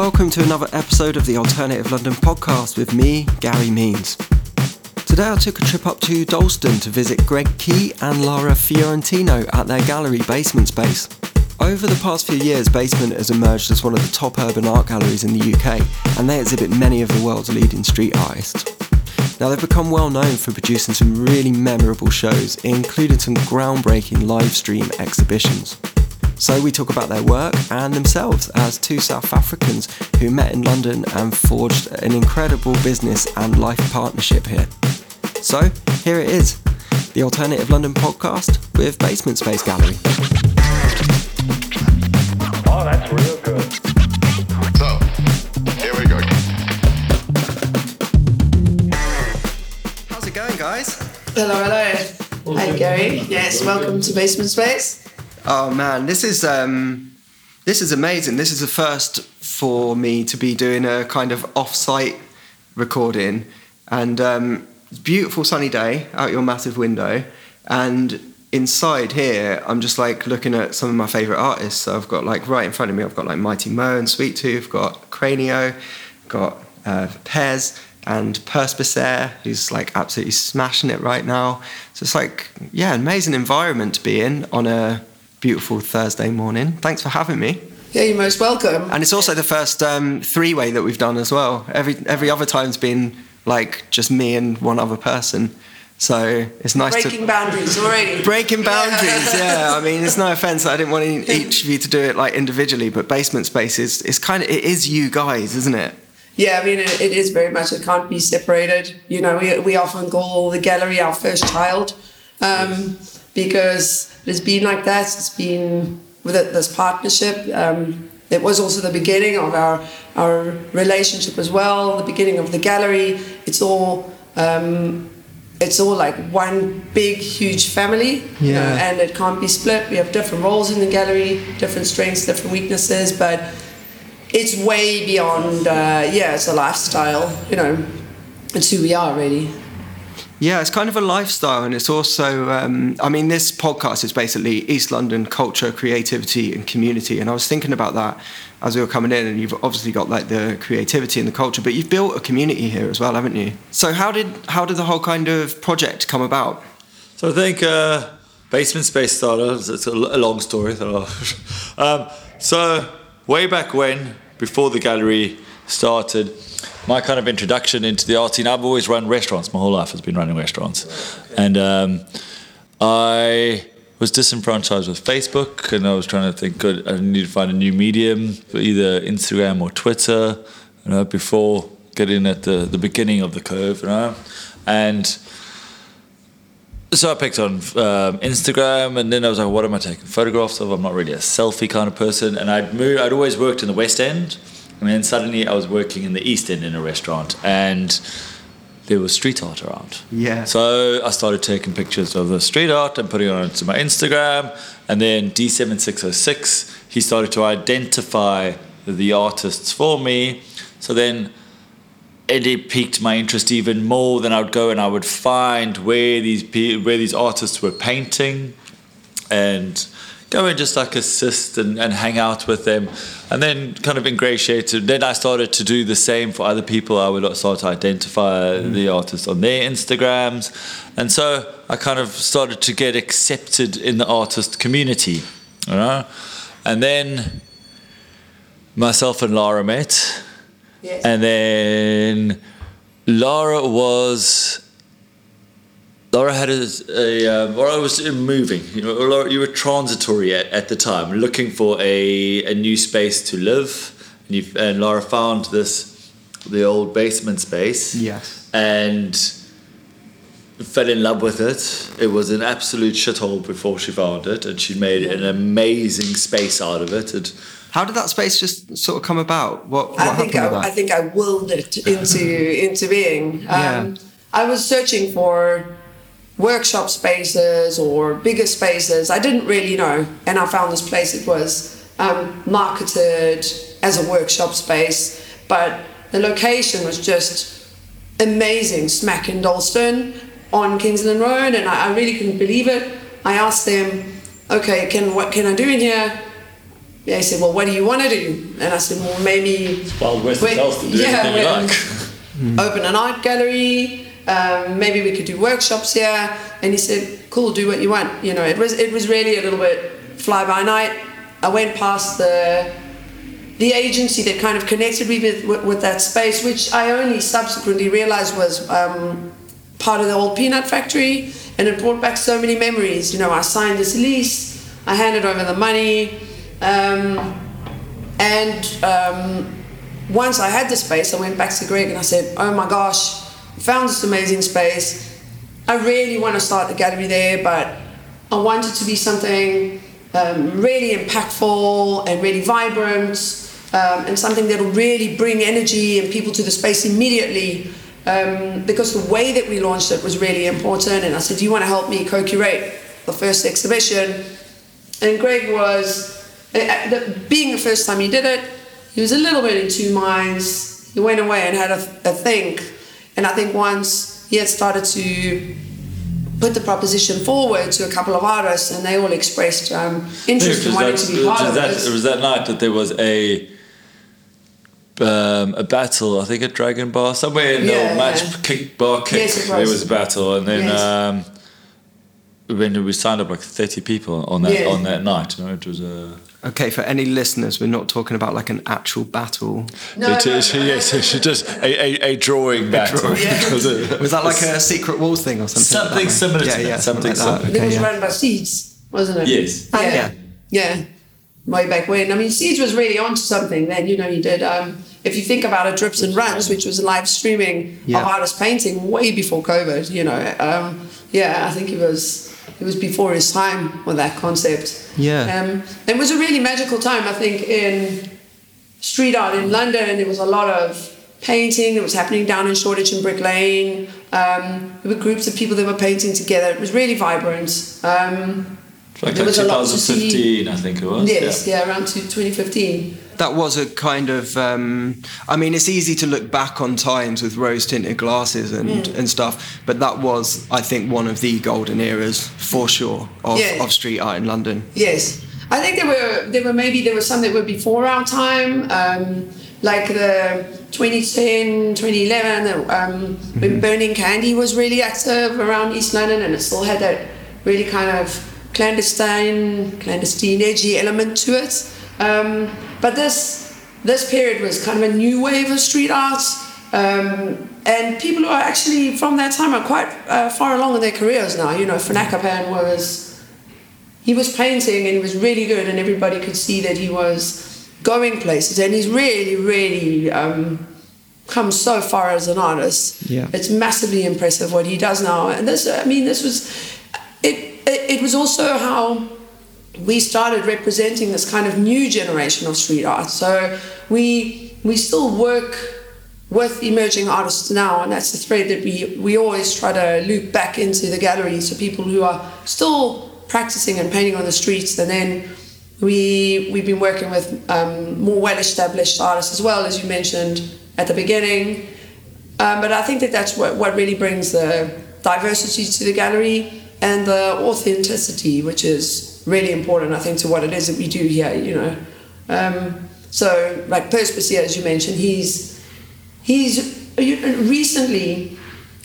Welcome to another episode of the Alternative London podcast with me, Gary Means. Today I took a trip up to Dalston to visit Greg Key and Lara Fiorentino at their gallery Basement Space. Over the past few years, Basement has emerged as one of the top urban art galleries in the UK, and they exhibit many of the world's leading street artists. Now, they've become well known for producing some really memorable shows, including some groundbreaking live stream exhibitions. So, we talk about their work and themselves as two South Africans who met in London and forged an incredible business and life partnership here. So, here it is the Alternative London podcast with Basement Space Gallery. Oh, that's real good. So, here we go. How's it going, guys? Hello, hello. Hi, Gary. Yes, welcome to Basement Space. Oh man, this is um, this is amazing. This is the first for me to be doing a kind of off-site recording, and um, beautiful sunny day out your massive window, and inside here I'm just like looking at some of my favorite artists. So I've got like right in front of me, I've got like Mighty Mo and Sweet Toof, got Cranio, got uh, Pez and Perspicaire, who's like absolutely smashing it right now. So it's like, yeah, amazing environment to be in on a beautiful Thursday morning. Thanks for having me. Yeah, you're most welcome. And it's also the first um, three-way that we've done as well. Every every other time's been like just me and one other person. So it's nice Breaking to boundaries already. breaking boundaries. yeah, I mean, it's no offense. I didn't want each of you to do it like individually, but basement space is is kind of it is you guys, isn't it? Yeah, I mean, it, it is very much, it can't be separated. You know, we, we often call the gallery our first child um, because it's been like that. It's been with it, this partnership. Um, it was also the beginning of our, our relationship as well, the beginning of the gallery. It's all. Um, it's all like one big, huge family, you know, Yeah. and it can't be split. We have different roles in the gallery, different strengths, different weaknesses, but it's way beyond uh, yeah it's a lifestyle you know it's who we are really Yeah, it's kind of a lifestyle, and it's also. Um, I mean, this podcast is basically East London culture, creativity, and community. And I was thinking about that as we were coming in, and you've obviously got like the creativity and the culture, but you've built a community here as well, haven't you? So how did how did the whole kind of project come about? So I think uh, Basement Space started. It's a, long story. um, so way back when, before the gallery started, my kind of introduction into the art scene. I've always run restaurants. My whole life has been running restaurants, and um, I was disenfranchised with Facebook, and I was trying to think, good, I need to find a new medium, either Instagram or Twitter. You know, before getting at the the beginning of the curve, you know, and so I picked on um, Instagram, and then I was like, "What am I taking photographs of?" I'm not really a selfie kind of person, and I'd moved. I'd always worked in the West End, and then suddenly I was working in the East End in a restaurant, and there was street art around. Yeah. So I started taking pictures of the street art and putting it onto my Instagram, and then D7606 he started to identify the artists for me. So then it, it piqued my interest even more. Then I would go and I would find where these where these artists were painting, and go and just like assist and, and hang out with them, and then kind of ingratiated. Then I started to do the same for other people. I would start to identify mm. the artists on their Instagrams, and so I kind of started to get accepted in the artist community, you know, and then myself and Lara met. yes And then Lara was. Lara had a, a um, Lara was moving. You know, Lara, you were transitory at, at the time, looking for a, a new space to live. And, you, and Lara found this, the old basement space, Yes. and fell in love with it. It was an absolute shithole before she found it, and she made an amazing space out of it. it How did that space just sort of come about? What, what i think happened with I, that? I think i willed it into into being um, Yeah. i was searching for workshop spaces or bigger spaces i didn't really know and i found this place it was um, marketed as a workshop space but the location was just amazing smack in Dalston on Kingsland Road, and I, I really couldn't believe it. I asked them, "Okay, can what can I do in here?" yeah, he said, well, what do you want to do? And I said, well, maybe It's Wild West Wait, tells to do yeah, like. open an art gallery. Um, maybe we could do workshops here. And he said, "Cool, do what you want." You know, it was it was really a little bit fly by night. I went past the the agency that kind of connected me with, with, with that space, which I only subsequently realized was um, part of the old peanut factory, and it brought back so many memories. You know, I signed this lease, I handed over the money, um, and um, once I had the space, I went back to Greg and I said, "Oh my gosh, found this amazing space. I really want to start a gallery there, but I want it to be something um, really impactful and really vibrant." Um, and something that'll really bring energy and people to the space immediately um, because the way that we launched it was really important. And I said, Do you want to help me co curate the first exhibition? And Greg was, uh, uh, being the first time he did it, he was a little bit in two minds. He went away and had a, a think. And I think once he had started to put the proposition forward to a couple of artists, and they all expressed um, interest in was wanting that, to be part was of that, it was that night that there was a um, a battle, I think at Dragon Bar, somewhere in Yeah, the match yeah. kick bar kick. Yes, it There was. was a battle, and then Yes. um, when we signed up like thirty people on that Yeah. on that night, you know, it was a. Okay, for any listeners, we're not talking about like an actual battle. No, it no, is, no. yes, it's just a, a, a drawing battle. Yeah. Was that like a secret walls thing or something? Something like that? similar to yeah, that, Yeah, something like that. similar. it was yeah. run by Seeds, wasn't it? Yes. Yeah. yeah. Way back when. I mean, Seeds was really onto something then. You know, he did, um, if you think about it, Drips and Runs, which was live streaming Yeah. of artist painting way before COVID, you know. Um, yeah, I think he was. It was before his time with that concept. Yeah. Um, it was a really magical time, I think, in street art in London. There was a lot of painting that was happening down in Shoreditch and Brick Lane. Um, there were groups of people that were painting together. It was really vibrant. Um, Like, there like was a lot to see. 2015, I think it was. Yes, yeah. yeah, around to 2015. That was a kind of. Um, I mean, it's easy to look back on times with rose tinted glasses and, Mm. and stuff, but that was, I think, one of the golden eras for sure of, Yeah. of street art in London. Yes, I think there were there were maybe there were some that were before our time, um, like the 2010, 2011, um, Mm-hmm. when Burning Candy was really active around East London, and it still had that really kind of clandestine, clandestine, edgy element to it. Um, but this this period was kind of a new wave of street art. Um, and people who are actually from that time are quite uh, far along in their careers now. You know, Fanakapan was he was painting and he was really good and everybody could see that he was going places and he's really really um, come so far as an artist Yeah. it's massively impressive what he does now and this i mean this was it, it, it was also how we started representing this kind of new generation of street art so we we still work with emerging artists now, and that's the thread that we, we always try to loop back into the gallery. So people who are still practicing and painting on the streets, and then we we've been working with um, more well-established artists as well, as you mentioned at the beginning. Um, but I think that that's what, what really brings the diversity to the gallery and the authenticity, which is really important, I think, to what it is that we do here. You know, um, so like Perspicea, as you mentioned, he's he's recently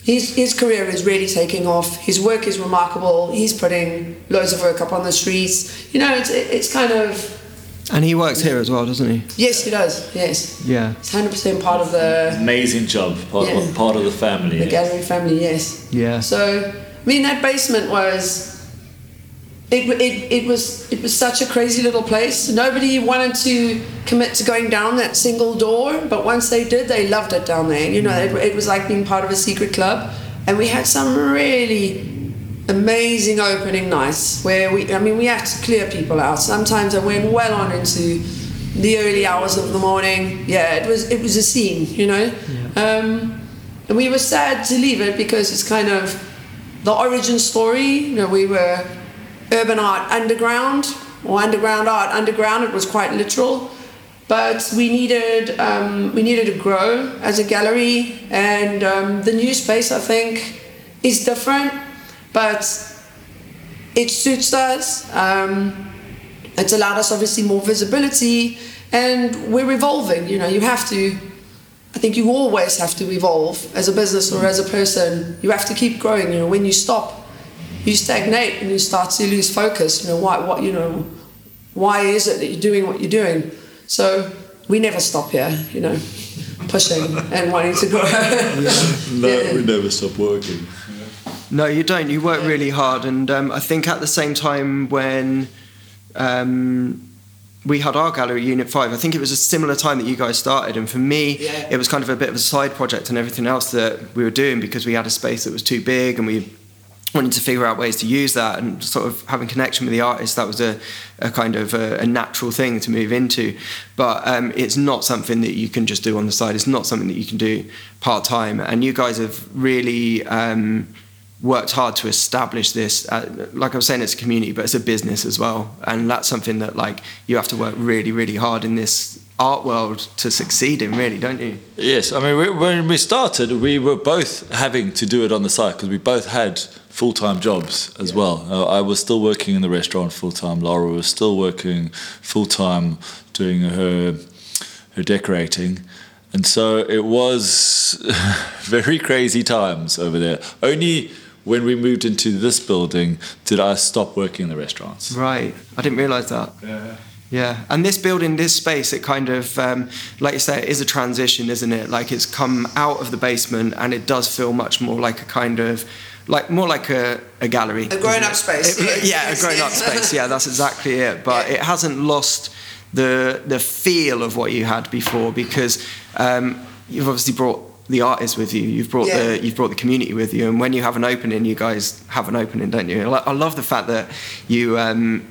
his his career is really taking off. His work is remarkable. He's putting loads of work up on the streets. You know, it's it's kind of And he works here as well, doesn't he? yes, he does. Yes, Yeah. it's hundred percent part of the Amazing job. Part, Yeah. part of the family. the yes. gallery family. Yes. Yeah. So I mean, that basement was. It, it, it was it was such a crazy little place. Nobody wanted to commit to going down that single door, but once they did, they loved it down there. You know, it, it was like being part of a secret club, and we had some really amazing opening nights where we I mean we had to clear people out. Sometimes I went well on into the early hours of the morning. Yeah, it was it was a scene, you know. Um, and we were sad to leave it because it's kind of the origin story. You know, we were urban art underground or underground art underground. It was quite literal, but we needed um, we needed to grow as a gallery, and um, the new space I think is different, but it suits us. Um, it's allowed us obviously more visibility, and we're evolving. You know, you have to. I think you always have to evolve as a business or as a person. You have to keep growing. You know, when you stop, you stagnate and you start to lose focus. You know, why? What? You know, why is it that you're doing what you're doing? So we never stop here. You know, pushing and wanting to grow. No, Yeah. we never stop working. No, you don't. You work really hard, and um, I think at the same time when um, we had our gallery, Unit Five, I think it was a similar time that you guys started, and for me, Yeah. it was kind of a bit of a side project and everything else that we were doing because we had a space that was too big, and we wanted to figure out ways to use that and sort of having connection with the artist that was a, a kind of a, a natural thing to move into. But um, it's not something that you can just do on the side. It's not something that you can do part-time. And you guys have really um, worked hard to establish this. Uh, like i was saying it's a community but it's a business as well. And that's something that like you have to work really really hard in this art world to succeed in really don't you? Yes, I mean, we, when we started, we were both having to do it on the side because we both had full time jobs as well. Uh, I was still working in the restaurant full time. Lara was still working full time doing her her decorating, and so it was very crazy times over there. Only when we moved into this building did I stop working in the restaurants. Right, I didn't realise that. Yeah. Yeah, and this building, this space, it kind of, um, like you say, it is a transition, isn't it? Like it's come out of the basement, and it does feel much more like a kind of, like more like a, a gallery. A grown-up space. It- yeah, a grown-up space. Yeah, that's exactly it. But it hasn't lost the the feel of what you had before because um, you've obviously brought the artists with you. You've brought Yeah. the you've brought the community with you, and when you have an opening, you guys have an opening, don't you? I love the fact that you. Um,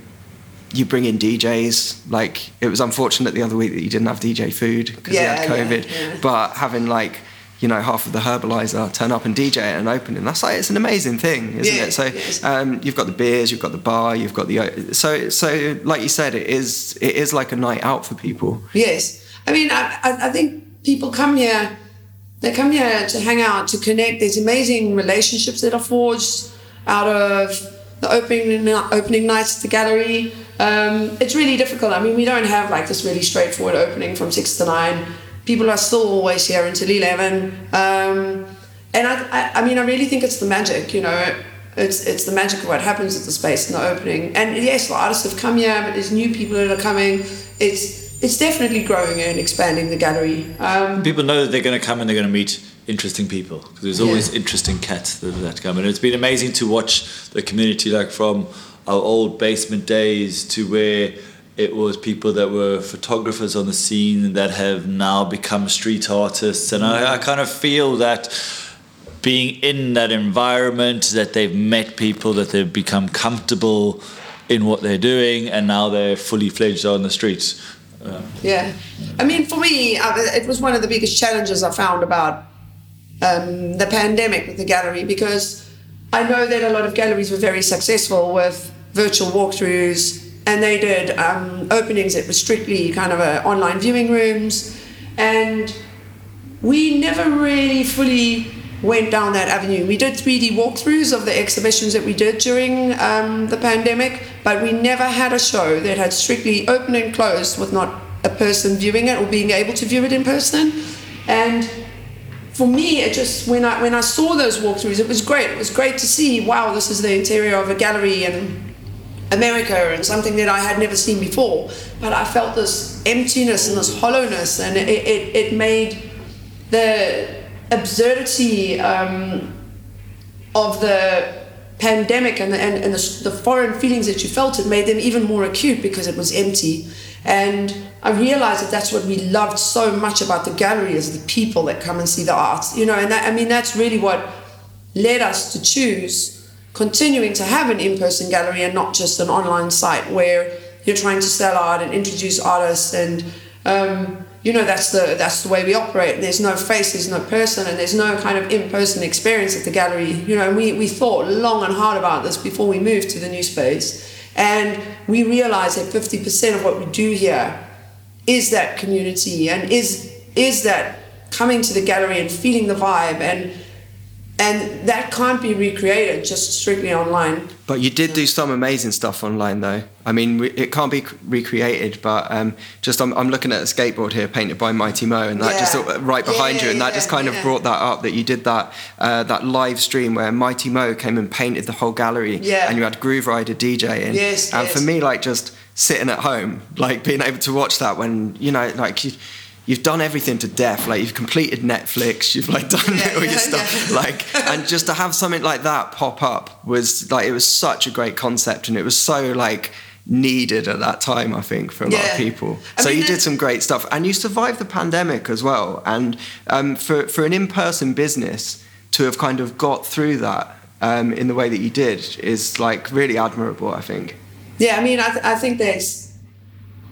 you bring in DJs. Like it was unfortunate the other week that you didn't have DJ food because Yeah, you had yeah, COVID. yeah. But having like you know half of the Herbaliser turn up and DJ at an opening, that's like it's an amazing thing, isn't Yeah, it? So yes. um, you've got the beers, you've got the bar, you've got the so so like you said, it is it is like a night out for people. Yes. I mean, I, I, I think people come here, they come here to hang out, to connect. There's amazing relationships that are forged out of the opening opening nights at the gallery. Um, it's really difficult. I mean, we don't have like this really straightforward opening from six to nine. People are still always here until 11. Um, and I, I, I mean, I really think it's the magic, you know. It's, it's the magic of what happens at the space in the opening. And yes, the artists have come here, but there's new people that are coming. It's it's definitely growing and expanding the gallery. Um, People know that they're going to come and they're going to meet interesting people because there's always Yeah. interesting cats that, that come. And it's been amazing to watch the community, like from our old basement days to where it was people that were photographers on the scene that have now become street artists. And I, I kind of feel that being in that environment, that they've met people, that they've become comfortable in what they're doing, and now they're fully fledged on the streets. Yeah, I mean, for me, uh, it was one of the biggest challenges I found about um, the pandemic with the gallery because I know that a lot of galleries were very successful with virtual walkthroughs, and they did um, openings that were strictly kind of uh, online viewing rooms, and we never really fully went down that avenue. We did 3D walkthroughs of the exhibitions that we did during um, the pandemic, but we never had a show that had strictly open and closed with not a person viewing it or being able to view it in person. And for me, it just when I when I saw those walkthroughs, it was great. It was great to see. Wow, this is the interior of a gallery in America and something that I had never seen before. But I felt this emptiness and this hollowness, and it it, it made the absurdity um, of the pandemic and, the, and, and the, the foreign feelings that you felt it made them even more acute because it was empty and i realized that that's what we loved so much about the gallery is the people that come and see the art you know and that, i mean that's really what led us to choose continuing to have an in-person gallery and not just an online site where you're trying to sell art and introduce artists and um, you know that's the that's the way we operate. There's no face there's no person and there's no kind of in-person experience at the gallery. You know we, we thought long and hard about this before we moved to the new space. And we realized that 50% of what we do here is that community and is is that coming to the gallery and feeling the vibe and and that can't be recreated just strictly online But you did do some amazing stuff online though. I mean, it can't be recreated, but um, just I'm, I'm looking at a skateboard here painted by Mighty Mo, and that Yeah. just right Yeah, behind you, and that just kind yeah. of brought that up that you did that uh, that live stream where Mighty Mo came and painted the whole gallery, Yeah. and you had Grooverider DJ, and, Yes, and for me, like just sitting at home, like being able to watch that when you know, like you. You've done everything to death. Like you've completed Netflix. You've like done Yeah, all your yeah, stuff. yeah. Like and just to have something like that pop up was like it was such a great concept and it was so like needed at that time i think for a lot of people I so mean, you did some great stuff and you survived the pandemic as well and um, for, for an in-person business to have kind of got through that um, in the way that you did is like really admirable i think Yeah, I mean, I, th- I think there's,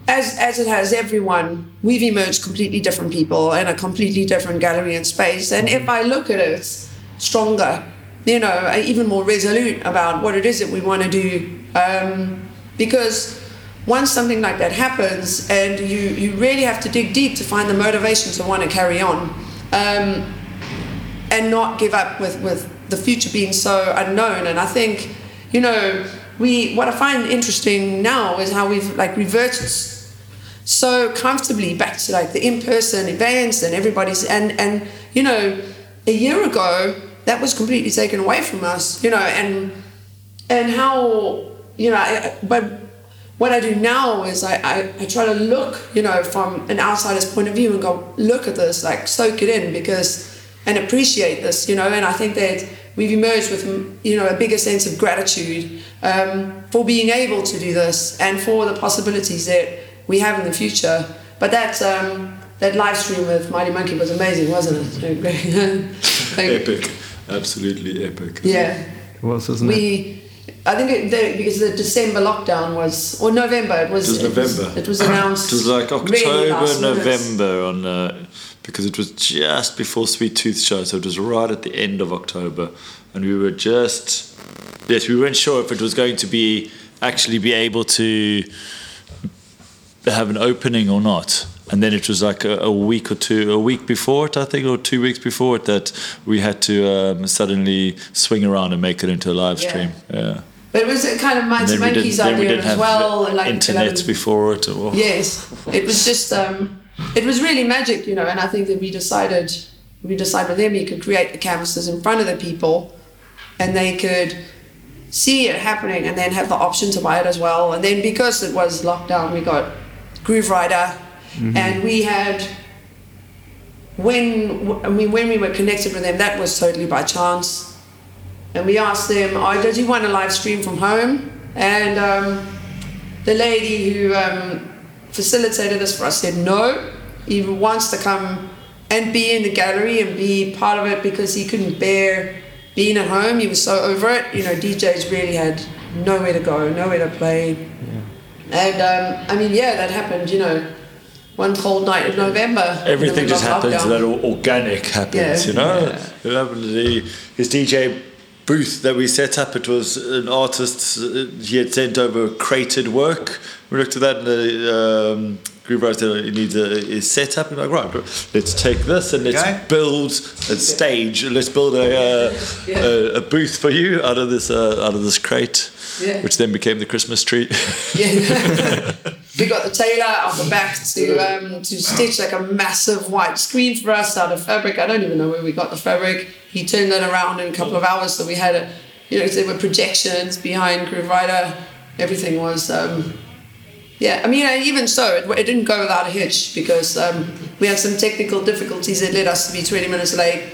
as as it has everyone, we've emerged completely different people in a completely different gallery and space. And if I look at it stronger, you know, uh, even more resolute about what it is that we want to do, um, because once something like that happens, and you you really have to dig deep to find the motivation to want to carry on. Um, and not give up with, with the future being so unknown. And I think, you know, we what I find interesting now is how we've like reverted so comfortably back to like the in-person events and everybody's and and you know, a year ago that was completely taken away from us, you know, and and how you know, I, but what I do now is I, I, I try to look, you know, from an outsider's point of view and go, look at this, like soak it in because, and appreciate this, you know, and I think that we've emerged with, you know, a bigger sense of gratitude um, for being able to do this and for the possibilities that we have in the future. But that, um, that live stream with Mighty Monkey was amazing, wasn't it? Like, Epic. Absolutely epic. Yeah. it was wasn't it We, I think it, the, because the December lockdown was, or November, it was. It was November. It was, announced. It was like October, last minute. November on uh, because it was just before Sweet Toof show, so it was right at the end of October, and we were just yes, we weren't sure if it was going to be actually be able to have an opening or not. And then it was like a, a week or two, a week before it, I think, or two weeks before it, that we had to um, suddenly swing around and make it into a live Yeah. stream. Yeah. But it was a kind of Mighty Monkey's idea as have well. and like internet um, before it. Or, Yes, it was just um, it was really magic, you know. And I think that we decided we decided with them you could create the canvases in front of the people, and they could see it happening, and then have the option to buy it as well. And then because it was lockdown, we got Grooverider, and we had when I mean when we were connected with them, that was totally by chance. And we asked them, oh, "Did you want to live stream from home?" And um, the lady who um, facilitated this for us said no. He wants to come and be in the gallery and be part of it because he couldn't bear being at home. He was so over it. You know, DJs really had nowhere to go, nowhere to play. And um, I mean, yeah, that happened. You know, one cold night of November. everything just happens lockdown. that organic happens Yeah. you know Yeah. It happened to the, his dj booth that we set up it was an artist uh, he had sent over crated work we looked at that and the um, Grooverider said it needs a, a setup and we're like right let's take this and let's Okay. build a stage let's build a, uh, Yeah. a, a booth for you out of this uh, out of this crate Yeah. which then became the Christmas tree Yeah. we got the tailor off the back to um, to stitch like a massive white screen for us out of fabric. I don't even know where we got the fabric. He turned that around in a couple of hours, so we had a, you know, there were projections behind Grooverider. Everything was, um, yeah. I mean, even so, it, it didn't go without a hitch because um, we had some technical difficulties that led us to be 20 minutes late,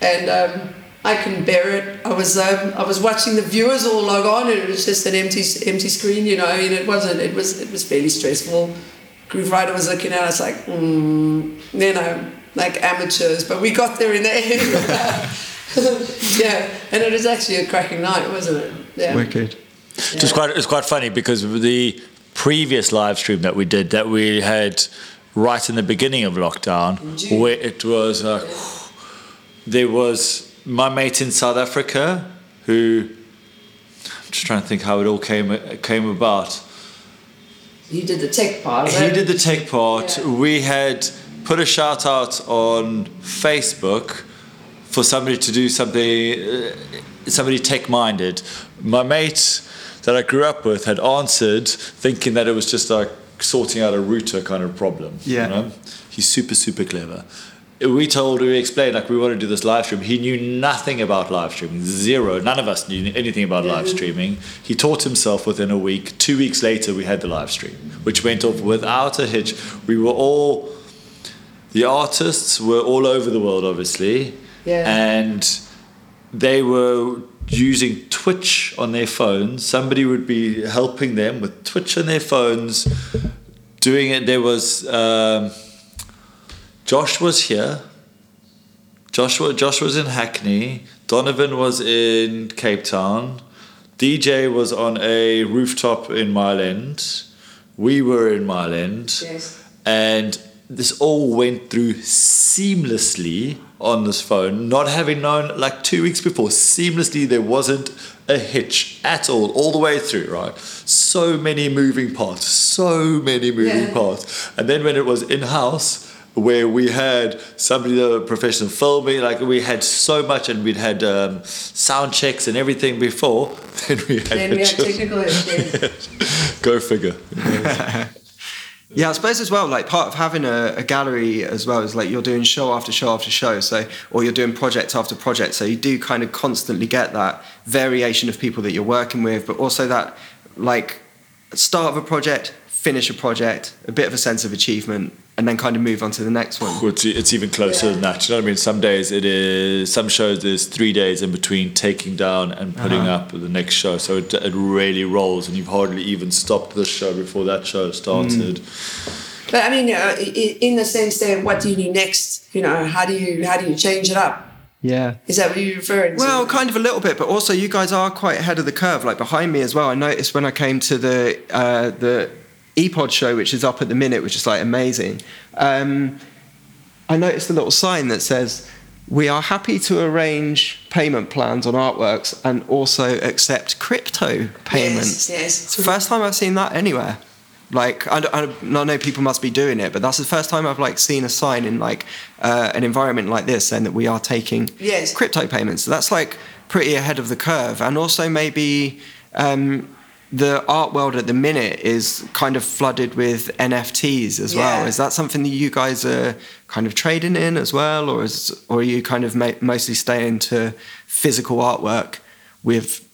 and. Um, I couldn't bear it. I was um, I was watching the viewers all log on, and it was just an empty empty screen. You know, I mean, it wasn't. It was it was fairly stressful. Grooverider was looking at us like, mm, you know, like amateurs, but we got there in the end. yeah, and it was actually a cracking night, wasn't it? Yeah. wicked It was quite it quite funny because the previous live stream that we did that we had right in the beginning of lockdown where it was uh, there was my mate in South Africa who I'm just trying to think how it all came came about. You did the tech part of He did the tech part. Yeah. We had put a shout out on Facebook for somebody to do something, uh, somebody tech minded. My mate, that I grew up with had answered, thinking that it was just like sorting out a router kind of problem. Yeah. You know? He's super, super clever. We told, we explained, like, we want to do this live stream. He knew nothing about live streaming, zero. None of us knew anything about live streaming. He taught himself within a week. Two weeks later, we had the live stream, which went off without a hitch. We were all, the artists were all over the world, obviously. Yeah. And they were using Twitch on their phones. Somebody would be helping them with Twitch on their phones, doing it. There was um, Josh was here. Joshua Josh was in Hackney. Donovan was in Cape Town. DJ was on a rooftop in Mile End. We were in Mile End. Yes. And this all went through seamlessly on this phone, not having known like two weeks before. Seamlessly, there wasn't a hitch at all, all the way through, right? So many moving parts, so many moving Yeah. parts. And then when it was in house, where we had somebody that was professional filming, like we had so much, and we'd had um, sound checks and everything before. Then we had, Then we had technical issues. Go figure. Yeah, I suppose as well, like part of having a, a gallery as well is like you're doing show after show after show, so or you're doing project after project, so you do kind of constantly get that variation of people that you're working with, but also that like start of a project, finish a project, a bit of a sense of achievement, and then kind of move on to the next one. Well, It's, it's even closer Yeah. than that. You know what I mean? Some days it is, some shows there's three days in between taking down and putting Uh-huh. up the next show. So it, it really rolls, and you've hardly even stopped the show before that show started. Mm. But I mean, uh, in the sense that what do you do next? You know, how do you how do you change it up? Yeah. Is that what you're referring to? Well, kind of a little bit, but also you guys are quite ahead of the curve. Like behind me as well. I noticed when I came to the uh, the ePod show, which is up at the minute, which is like amazing. Um, I noticed a little sign that says, "We are happy to arrange payment plans on artworks and also accept crypto payments." Yes, yes. It's the first time I've seen that anywhere. Like I, I, I know people must be doing it, but that's the first time I've like seen a sign in like uh, an environment like this saying that we are taking Yes. crypto payments. So that's like pretty ahead of the curve, and also maybe um, the art world at the minute is kind of flooded with NFTs as well. Is that something that you guys are kind of trading in as well, or is or are you kind of ma- mostly staying to physical artwork with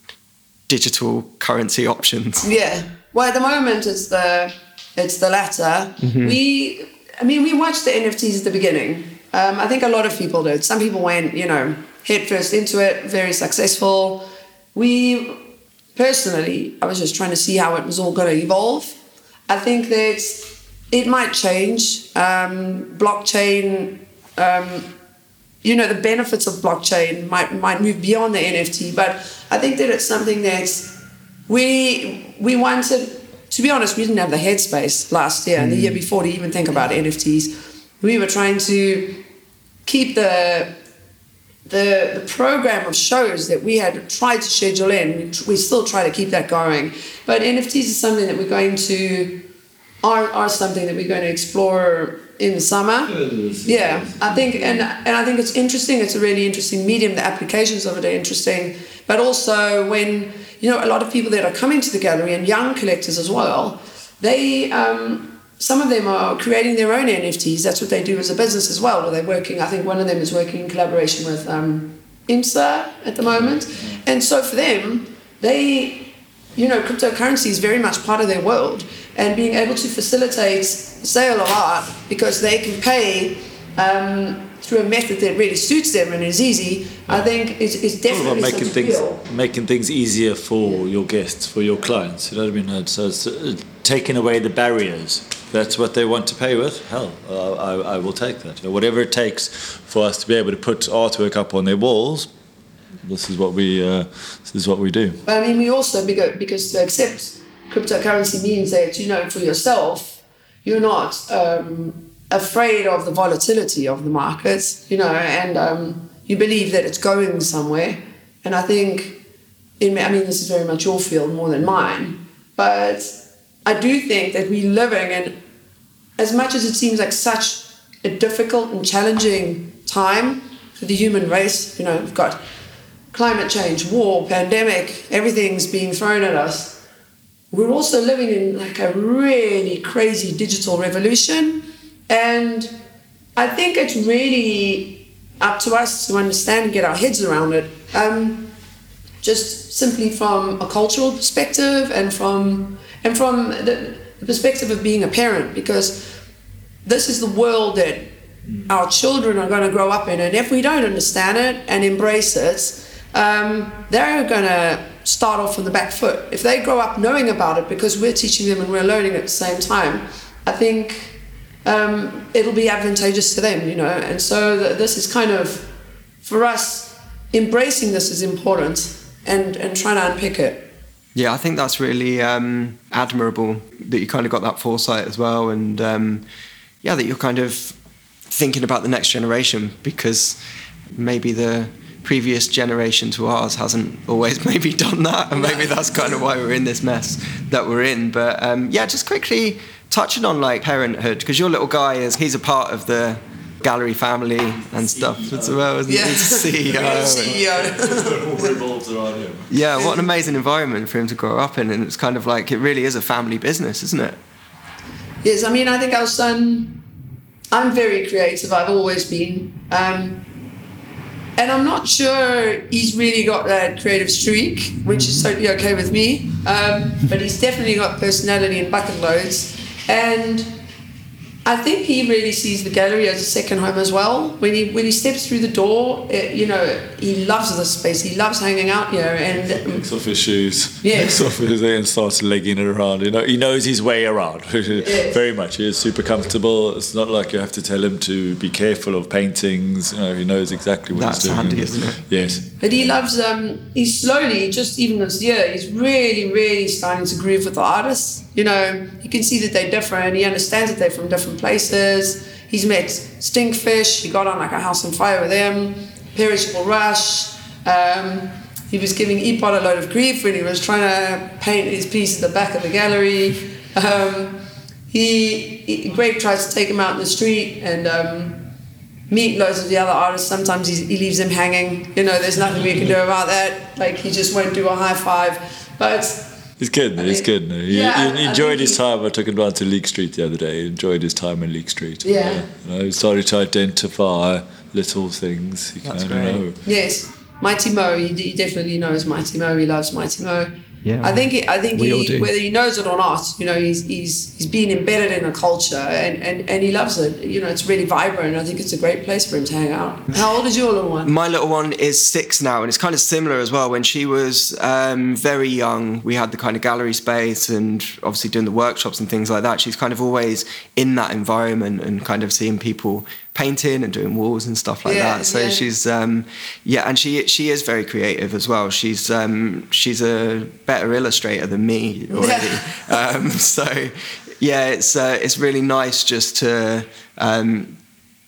digital currency options? Yeah. Well, at the moment, it's the it's the latter. Mm-hmm. We, I mean, we watched the NFTs at the beginning. Um, I think a lot of people did. Some people went, you know, head first into it, very successful. We, personally, I was just trying to see how it was all going to evolve. I think that it might change. Um, blockchain um, you know the benefits of blockchain might might move beyond the NFT, but I think that it's something that we we wanted. To be honest, we didn't have the headspace last year and the year before to even think about NFTs. We were trying to keep the the, the program of shows that we had tried to schedule in. We, tr- we still try to keep that going, but NFTs is something that we're going to are, are something that we're going to explore in the summer. Yeah, I think, and and I think it's interesting. It's a really interesting medium. The applications of it are interesting, but also when you know a lot of people that are coming to the gallery and young collectors as well, they. Um, some of them are creating their own NFTs. That's what they do as a business as well. Where they're working. I think one of them is working in collaboration with um, IMSA at the moment, and so for them, they you know, cryptocurrency is very much part of their world, and being able to facilitate sale of art because they can pay um, through a method that really suits them and is easy, I think is, is It's definitely about making things real. making things easier for your guests, for your clients. You know what I mean? So it's uh, taking away the barriers. That's what they want to pay with. Hell, I, I will take that. You know, whatever it takes for us to be able to put artwork up on their walls. This is what we. Uh, this is what we do. I mean, we also because because to accept cryptocurrency means that you know for yourself, you're not um, afraid of the volatility of the markets, you know, and um, you believe that it's going somewhere. And I think, in I mean, this is very much your field more than mine, but I do think that we're living in, as much as it seems like such a difficult and challenging time for the human race, you know, we've got climate change, war, pandemic, everything's being thrown at us. we're also living in like a really crazy digital revolution. And I think it's really up to us to understand and get our heads around it. Um, just simply from a cultural perspective and from and from the, the perspective of being a parent, because this is the world that our children are going to grow up in, and if we don't understand it and embrace it, um, they're going to start off on the back foot. If they grow up knowing about it because we're teaching them and we're learning at the same time, I think um, it'll be advantageous to them, you know. And so th- this is kind of, for us, embracing this is important and, and trying to unpick it. Yeah, I think that's really um, admirable that you kind of got that foresight as well, and um, yeah, that you're kind of thinking about the next generation because maybe the previous generation to ours hasn't always maybe done that, and maybe that's kind of why we're in this mess that we're in. But um, yeah, just quickly touching on like parenthood because your little guy is he's a part of the gallery family and stuff as well, isn't Yeah. he? He's CEO. CEO. revolves around him. Yeah, what an amazing environment for him to grow up in, and it's kind of like it really is a family business, isn't it? Yes, I mean, I think our son, I'm very creative, I've always been. Um, and I'm not sure he's really got that creative streak, which is totally okay with me. Um, but he's definitely got personality and bucket loads. And I think he really sees the gallery as a second home as well. When he when he steps through the door, it, you know, he loves this space. He loves hanging out here, and Takes off his shoes. Yeah. Takes off his and starts legging it around. You know, he knows his way around very much. He is super comfortable. It's not like you have to tell him to be careful of paintings. You know, he knows exactly what That's he's doing. handy, isn't it? Yes. But he loves, um, he's slowly, just even this year, he's really, really starting to groove with the artists. You know, you can see that they're different. He understands that they're from different places. He's met Stinkfish. He got on like a house on fire with them. Perishable Rush. Um, he was giving Epod a load of grief when he was trying to paint his piece at the back of the gallery. Um, he, he Greg tries to take him out in the street and um, meet loads of the other artists. Sometimes he's, he leaves them hanging. You know, there's nothing we can do about that. Like he just won't do a high five. But He's good. He's mean, good. He, yeah, he I enjoyed his time. I took him down to Leake Street the other day. He enjoyed his time in Leake Street. Yeah. You know, he started to identify little things. He That's kind of great. know. yes, Mighty Mo. He, he definitely knows Mighty Mo. He loves Mighty Mo. Yeah. I think I think he, whether he knows it or not, you know, he's he's he's been embedded in a culture and, and, and he loves it. You know, it's really vibrant. I think it's a great place for him to hang out. How old is your little one? My little one is six now, and it's kind of similar as well. When she was um, very young, we had the kind of gallery space and obviously doing the workshops and things like that. She's kind of always in that environment and kind of seeing people painting and doing walls and stuff like Yeah, that. So yeah. she's um, yeah, and she she is very creative as well. She's um, she's a better illustrator than me already. um, so yeah, it's uh, it's really nice just to. Um,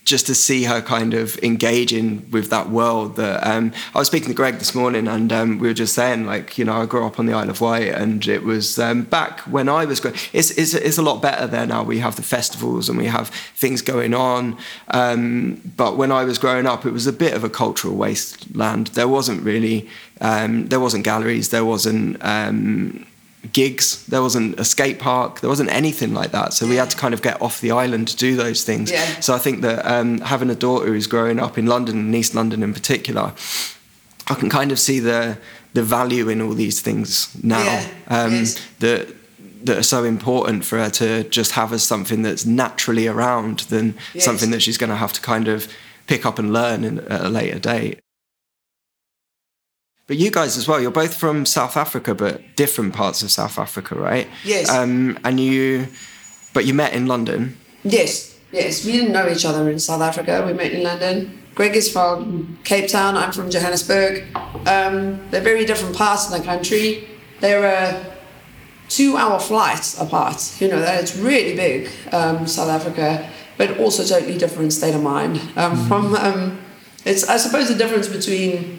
just to see her kind of engaging with that world that um, I was speaking to Greg this morning and um, we were just saying like you know I grew up on the Isle of Wight and it was um, back when I was growing it's, it's, it's a lot better there now. We have the festivals and we have things going on. Um, but when I was growing up it was a bit of a cultural wasteland. There wasn't really um, there wasn't galleries. There wasn't um, gigs. There wasn't a skate park. There wasn't anything like that. So we had to kind of get off the island to do those things. Yeah. So I think that um, having a daughter who's growing up in London and East London in particular, I can kind of see the the value in all these things now. Yeah, Um. That that are so important for her to just have as something that's naturally around than Yes. something that she's going to have to kind of pick up and learn in, at a later date. But you guys as well, you're both from South Africa, but different parts of South Africa, right? Yes. Um, and you, but you met in London. Yes, yes. We didn't know each other in South Africa. We met in London. Greg is from Cape Town. I'm from Johannesburg. Um, they're very different parts of the country. They're a two-hour flight apart. You know, that's really big, um, South Africa, but also totally different state of mind. Um, From um, it's, I suppose, the difference between.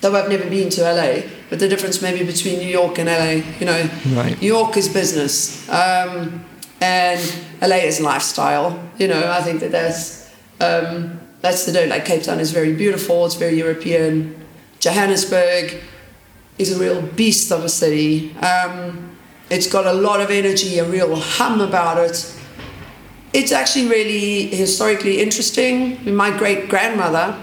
Though I've never been to LA, but the difference maybe between New York and LA, you know, Right. New York is business, um, and LA is lifestyle. You know, I think that that's um, that's the note. Like Cape Town is very beautiful. It's very European. Johannesburg is a real beast of a city. Um, It's got a lot of energy, a real hum about it. It's actually really historically interesting. My great grandmother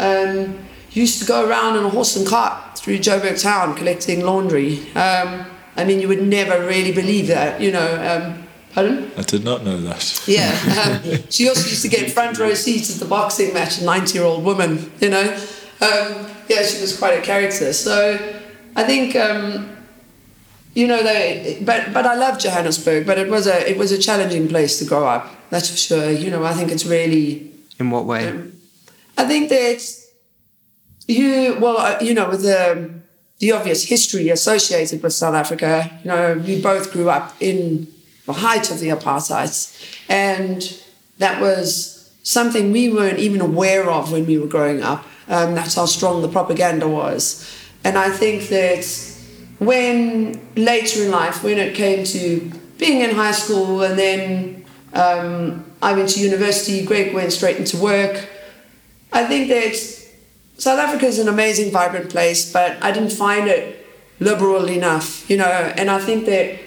um, used to go around in a horse and cart through Joburg town collecting laundry. Um, I mean, you would never really believe that, you know. Um, pardon? I did not know that. Yeah. Um, she also used to get front row seats at the boxing match, a 90 year old woman, you know. Um, yeah, she was quite a character. So I think, um, you know, they, but, but I love Johannesburg, but it was, a, it was a challenging place to grow up, that's for sure. You know, I think it's really, In what way? I think that you, well, uh, you know, with the, the obvious history associated with South Africa, you know, we both grew up in the height of the apartheid. And that was something we weren't even aware of when we were growing up. Um, that's how strong the propaganda was. And I think that when later in life, when it came to being in high school and then um, I went to university, Greg went straight into work, I think that South Africa is an amazing, vibrant place, but I didn't find it liberal enough, you know. And I think that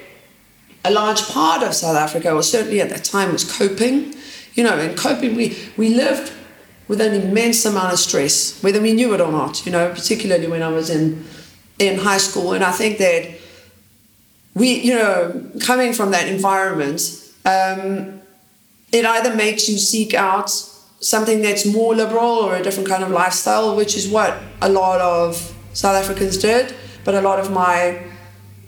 a large part of South Africa, or certainly at that time, was coping, you know. And coping, we we lived with an immense amount of stress, whether we knew it or not, you know. Particularly when I was in in high school, and I think that we, you know, coming from that environment, um, it either makes you seek out something that's more liberal or a different kind of lifestyle, which is what a lot of South Africans did. But a lot of my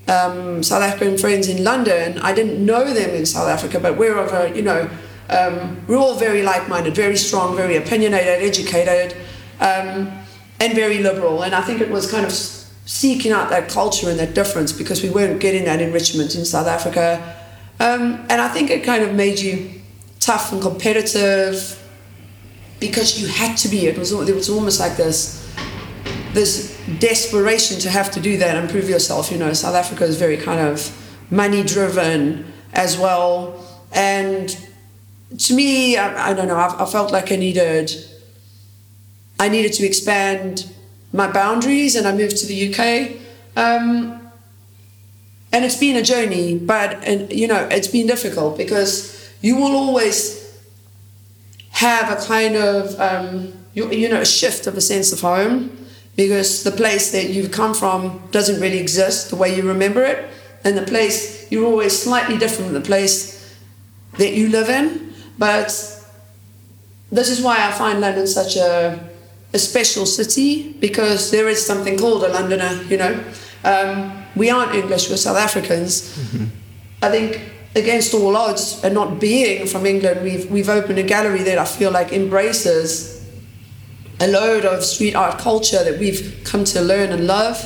um, South African friends in London, I didn't know them in South Africa, but we're of a, you know, um, we're all very like-minded, very strong, very opinionated, educated, um, and very liberal. And I think it was kind of seeking out that culture and that difference because we weren't getting that enrichment in South Africa. Um, and I think it kind of made you tough and competitive because you had to be. It was it was almost like this this desperation to have to do that and prove yourself. You know, South Africa is very kind of money driven as well, and to me, I, I don't know. I, I felt like I needed I needed to expand my boundaries, and I moved to the UK. Um, and it's been a journey, but and you know it's been difficult because you will always have a kind of um, you, you know a shift of a sense of home because the place that you've come from doesn't really exist the way you remember it, and the place you're always slightly different from the place that you live in. But this is why I find London such a a special city because there is something called a Londoner. You know, um, we aren't English; we're South Africans. I think against all odds, and not being from England, we've we've opened a gallery that I feel like embraces a load of street art culture that we've come to learn and love,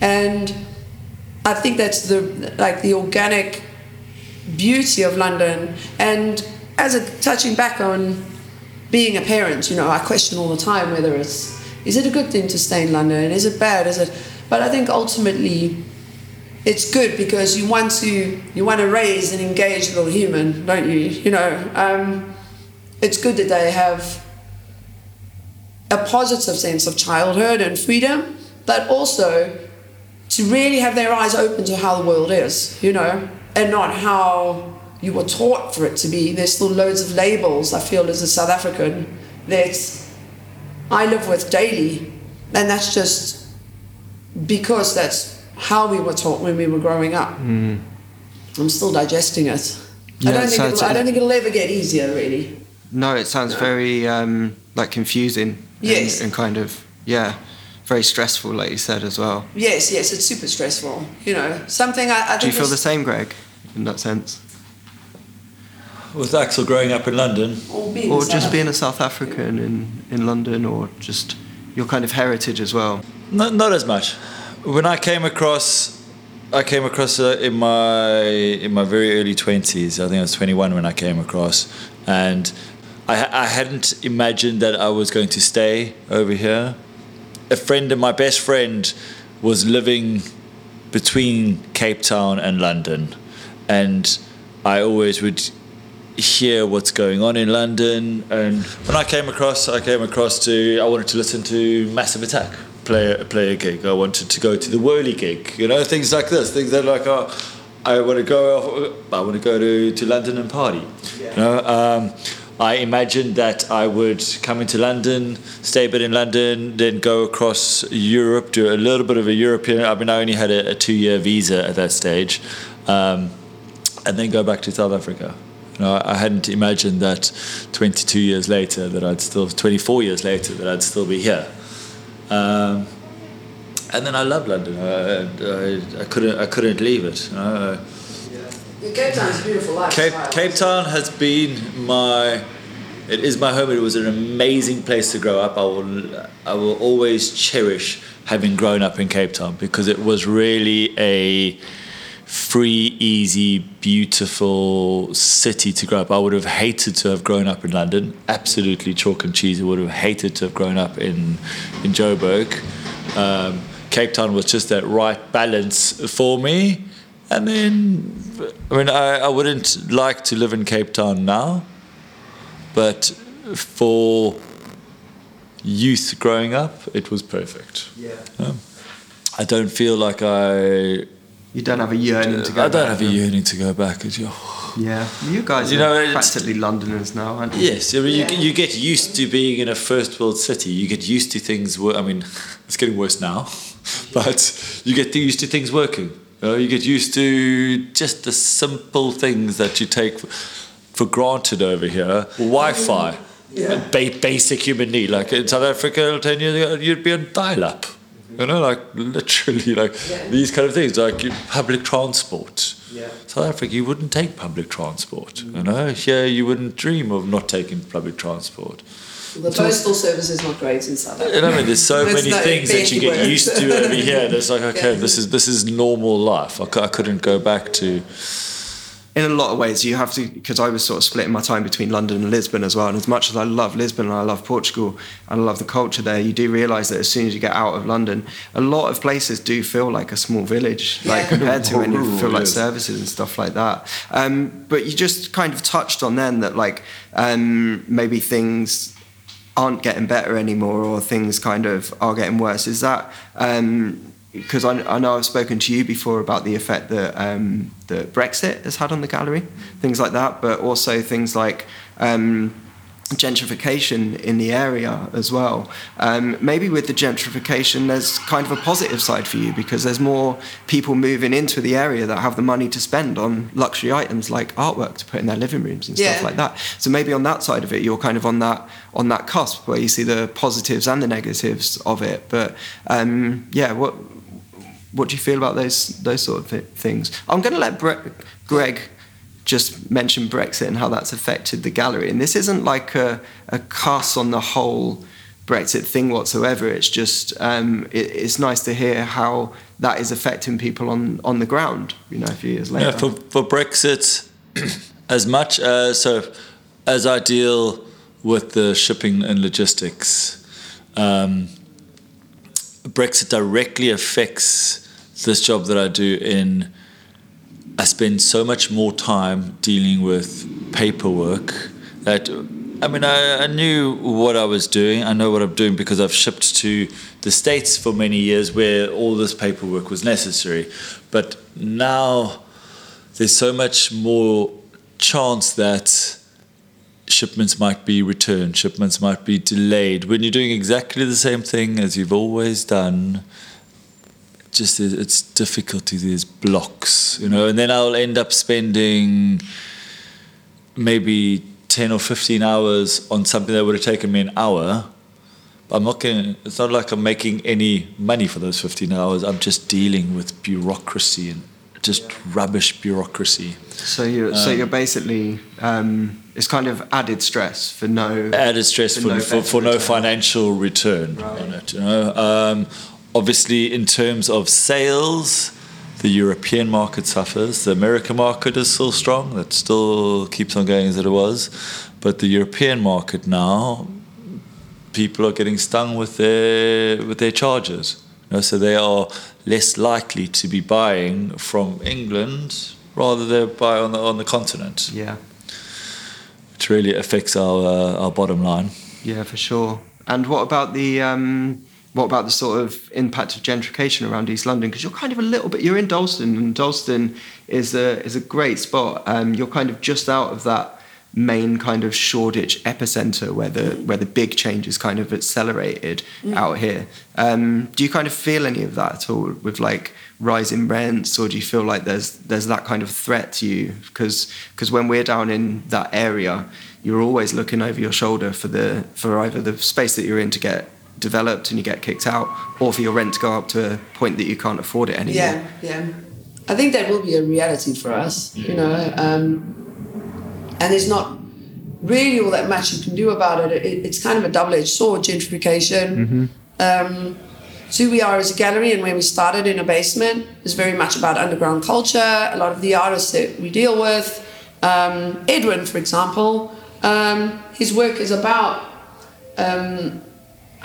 and I think that's the like the organic beauty of London. And as a touching back on being a parent, you know, I question all the time whether it's is it a good thing to stay in London? Is it bad? Is it? But I think ultimately it's good because you want to you want to raise an engaged little human, don't you? You know, um, it's good that they have a positive sense of childhood and freedom, but also to really have their eyes open to how the world is, you know, and not how you were taught for it to be. There's still loads of labels, I feel, as a South African, that I live with daily. And that's just because that's how we were taught when we were growing up. I'm still digesting it. Yeah, I, don't think it'll, I don't think it'll ever get easier, really. No, it sounds very um, like confusing. and- Yes. And, kind of yeah, very stressful, like you said as well. Yes, yes, it's super stressful. You know, something I, I think Do you feel the same, Greg, in that sense, With Axel growing up in London, or being or South just being a South African in in London, or just your kind of heritage as well? not, not as much. When I came across, I came across uh, in my in my very early twenties. I think I was twenty one when I came across, and I I hadn't imagined that I was going to stay over here. A friend of my best friend was living between Cape Town and London, and I always would hear what's going on in London. And when I came across, I came across to I wanted to listen to Massive Attack play a, play a gig. I wanted to go to the Whirl-Y-Gig. You know, things like this. Things that like are. I want to go. Off, I want to go to, to London and party. You know, um, I imagined that I would come into London, stay a bit in London, then go across Europe, do a little bit of a European. I mean, I only had a, a two-year visa at that stage, um, and then go back to South Africa. You know, I hadn't imagined that 22 years later that I'd still, 24 years later that I'd still be here. Um, and then I love London. I, I, I couldn't, I couldn't leave it. You know, Cape Town's a beautiful life. Cape, Cape Town has been my it is my home it was an amazing place to grow up I will I will always cherish having grown up in Cape Town because it was really a free easy beautiful city to grow up I would have hated to have grown up in London absolutely chalk and cheese I would have hated to have grown up in in Joburg um, Cape Town was just that right balance for me and then, I mean, I, I wouldn't like to live in Cape Town now, but for youth growing up, it was perfect. Yeah. Um, I don't feel like I. You don't have a yearning to go. I don't back, have a yearning to go back. It's, oh, Yeah, you guys You are know, it's- practically Londoners now, aren't you? Yes, I mean, you, you get used to being in a first world city. You get used to things. Wor- I mean, it's getting worse now, but you get used to things working. You, know, you get used to just the simple things that you take for, for granted over here. Wi-Fi, Yeah. ba- basic human need. Like in South Africa ten years ago, you'd be on dial-up. You know, like literally, like Yeah. these kind of things, like public transport. Yeah. South Africa, you wouldn't take public transport. You know, here you wouldn't dream of not taking public transport. The postal service is not great in South Africa. You know, I mean, there's so many things that you get anywhere. used to over here. It's like, okay, Yeah. this is this is normal life. I, I couldn't go back to. In a lot of ways you have to because I was sort of splitting my time between London and Lisbon as well. And as much as I love Lisbon and I love Portugal and I love the culture there you do realize that as soon as you get out of London a lot of places do feel like a small village like compared to when you feel like Yes. services and stuff like that. Um, but you just kind of touched on then that like um, maybe things aren't getting better anymore or things kind of are getting worse. Is that because I, I know I've spoken to you before about the effect that um, that Brexit has had on the gallery, things like that, but also things like um, gentrification in the area as well. Um, maybe with the gentrification, there's kind of a positive side for you because there's more people moving into the area that have the money to spend on luxury items like artwork to put in their living rooms and stuff like that. So maybe on that side of it, you're kind of on that on that cusp where you see the positives and the negatives of it. But um, yeah, what what do you feel about those those sort of things? I'm going to let Bre- Greg just mention Brexit and how that's affected the gallery. And this isn't like a, a cuss on the whole Brexit thing whatsoever. It's just um, it, it's nice to hear how that is affecting people on, on the ground. You know, a few years later. Yeah, for, for Brexit, as much as so, as I deal with the shipping and logistics, um, Brexit directly affects this job that I do in. I spend so much more time dealing with paperwork that I mean I, I knew what I was doing. I know what I'm doing because I've shipped to the States for many years where all this paperwork was necessary. But now there's so much more chance that shipments might be returned, shipments might be delayed. When you're doing exactly the same thing as you've always done, just it's difficulty. There's blocks, you know, and then I'll end up spending maybe ten or fifteen hours on something that would have taken me an hour. I'm not getting. It's not like I'm making any money for those fifteen hours. I'm just dealing with bureaucracy and just rubbish bureaucracy. so you're so you're basically um, it's kind of added stress for no added stress For for, no for, for no financial return on it. You know, um, obviously in terms of sales, the European market suffers. The American market is still strong. That still keeps on going as it was, but the European market now, people are getting stung with their with their charges. You know, so they are less likely to be buying from England rather they buy on the on the continent, yeah which really affects our uh, our bottom line. Yeah, for sure. And what about the um, what about the sort of impact of gentrification around East London? Because you're kind of a little bit, you're in Dalston, and Dalston is a is a great spot. Um, you're kind of just out of that main kind of Shoreditch epicenter where the where the big changes kind of accelerated out here. Um, do you kind of feel any of that at all with like rising rents, or do you feel like there's there's that kind of threat to you? Because because when we're down in that area, you're always looking over your shoulder for the for either the space that you're in to get developed and you get kicked out, or for your rent to go up to a point that you can't afford it anymore. Yeah, yeah. I think that will be a reality for us, you know. Um, and there's not really all that much you can do about it. it it's kind of a double-edged sword, gentrification. Um, so who we are as a gallery and when we started in a basement is very much about underground culture. A lot of the artists that we deal with, um, Edwin, for example, um, his work is about um,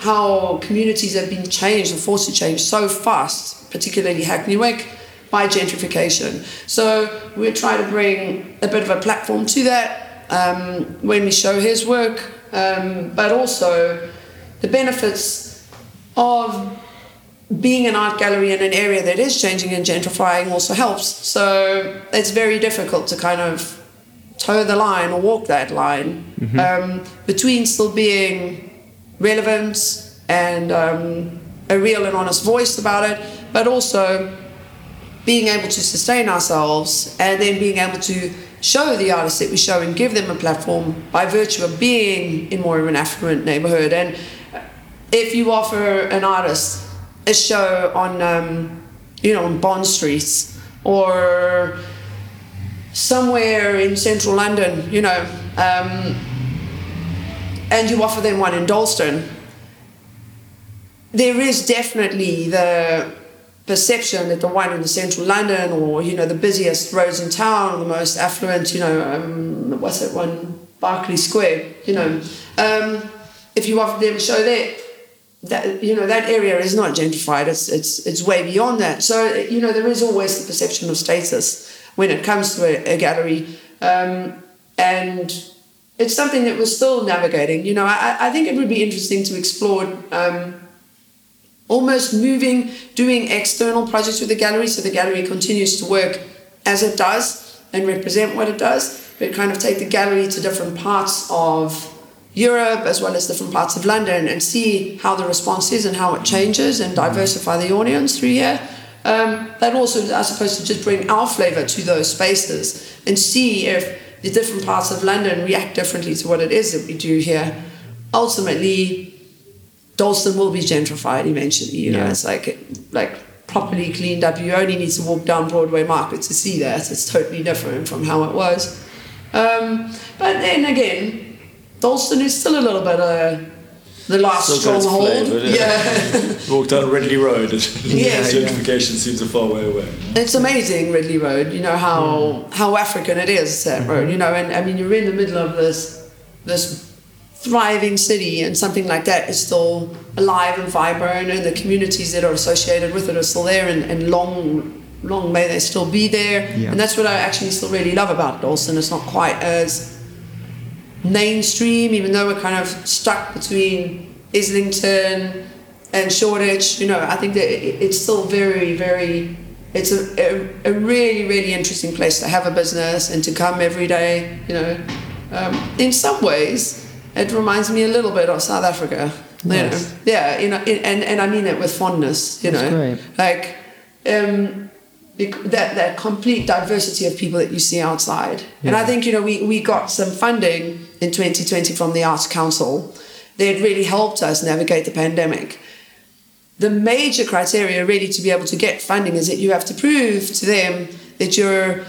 how communities have been changed and forced to change so fast, particularly Hackney Wick, by gentrification. So we're trying to bring a bit of a platform to that um, when we show his work, um, but also the benefits of being an art gallery in an area that is changing and gentrifying also helps. So it's very difficult to kind of toe the line or walk that line um, between still being relevant and um, a real and honest voice about it, but also being able to sustain ourselves and then being able to show the artists that we show and give them a platform by virtue of being in more of an affluent neighborhood. And if you offer an artist a show on, um, you know, on Bond Street or somewhere in central London, you know, um, and you offer them one in Dalston, there is definitely the perception that the one in the central London or you know the busiest roads in town, or the most affluent, you know, um, what's that one, Berkeley Square, you know, um, if you offer them a show there, that you know that area is not gentrified. It's it's it's way beyond that. So you know there is always the perception of status when it comes to a, a gallery, um, and it's something that we're still navigating. You know, I, I think it would be interesting to explore um, almost moving, doing external projects with the gallery so the gallery continues to work as it does and represent what it does, but kind of take the gallery to different parts of Europe as well as different parts of London and see how the response is and how it changes and diversify the audience through here. Um, that also, I suppose, to just bring our flavor to those spaces and see if the different parts of London react differently to what it is that we do here. Ultimately, Dalston will be gentrified eventually. You know, Yeah. it's like like properly cleaned up. You only need to walk down Broadway Market to see that. It's totally different from how it was. Um, but then again, Dalston is still a little bit uh, the last Still stronghold. flavour, yeah. yeah. Walk down Ridley Road Yeah, gentrification seems a far way away. It's amazing, Ridley Road. You know how hmm. how African it is that road. You know, and I mean you're in the middle of this this thriving city, and something like that is still alive and vibrant, and the communities that are associated with it are still there, and, and long long may they still be there. Yeah. And that's what I actually still really love about Dalston It's not quite as mainstream, even though we're kind of stuck between Islington and Shoreditch. You know, I think that it's still very, very. It's a, a, a really, really interesting place to have a business and to come every day. You know, um, in some ways, it reminds me a little bit of South Africa. You Nice. know, yeah, you know, and and I mean it with fondness. You know, great. like. Um, that that complete diversity of people that you see outside. And I think you know we we got some funding in 2020 from the Arts Council that really helped us navigate the pandemic. The major criteria really to be able to get funding is that you have to prove to them that you're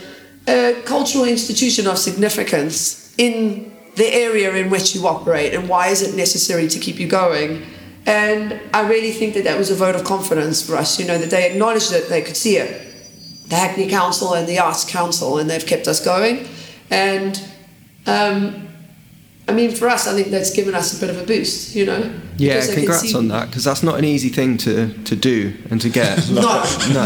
a cultural institution of significance in the area in which you operate and why is it necessary to keep you going. And I really think that that was a vote of confidence for us, you know, that they acknowledged that they could see it the Hackney Council and the Arts Council, and they've kept us going. And um, I mean, for us, I think that's given us a bit of a boost, you know. Yeah, Because I can congrats see- on that because that's not an easy thing to, to do and to get. No, No.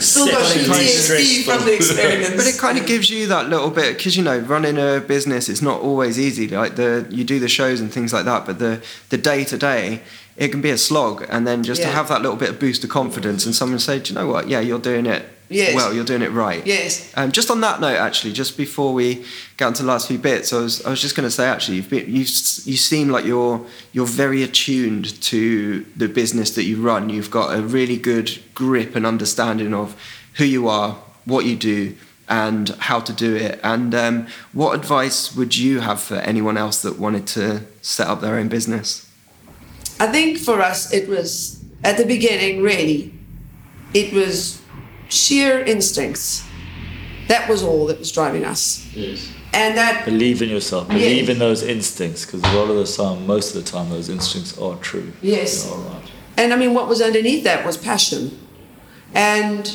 still got the Exceptionally PhD from the experience. But it kind of gives you that little bit because you know running a business it's not always easy. Like the you do the shows and things like that, but the the day to day it can be a slog. And then just to have that little bit of boost of confidence and someone say, do you know what? Yeah, you're doing it Yes. well. You're doing it right. yes, Um, just on that note, actually, just before we get into the last few bits, I was I was just going to say actually, you've been, you you seem like you're you're very attuned to the business that you run. You've got a really good grip and understanding of who you are, what you do, and how to do it. And um, what advice would you have for anyone else that wanted to set up their own business? I think for us it was at the beginning really, it was sheer instincts. That was all that was driving us, Yes. and that Believe in yourself. Believe Yeah. in those instincts, because a lot of the time, most of the time, those instincts are true. Yes. They are right. And I mean, what was underneath that was passion. And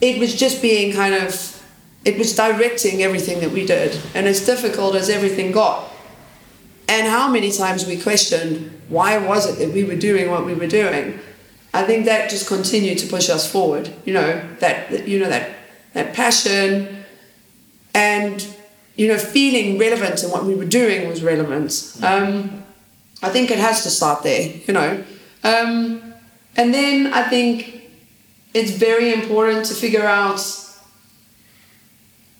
it was just being kind of, it was directing everything that we did. And as difficult as everything got, and how many times we questioned why was it that we were doing what we were doing, I think that just continued to push us forward. You know, that, you know, that, that passion and, you know, feeling relevant and what we were doing was relevant. Um, I think it has to start there, you know. Um, and then I think it's very important to figure out,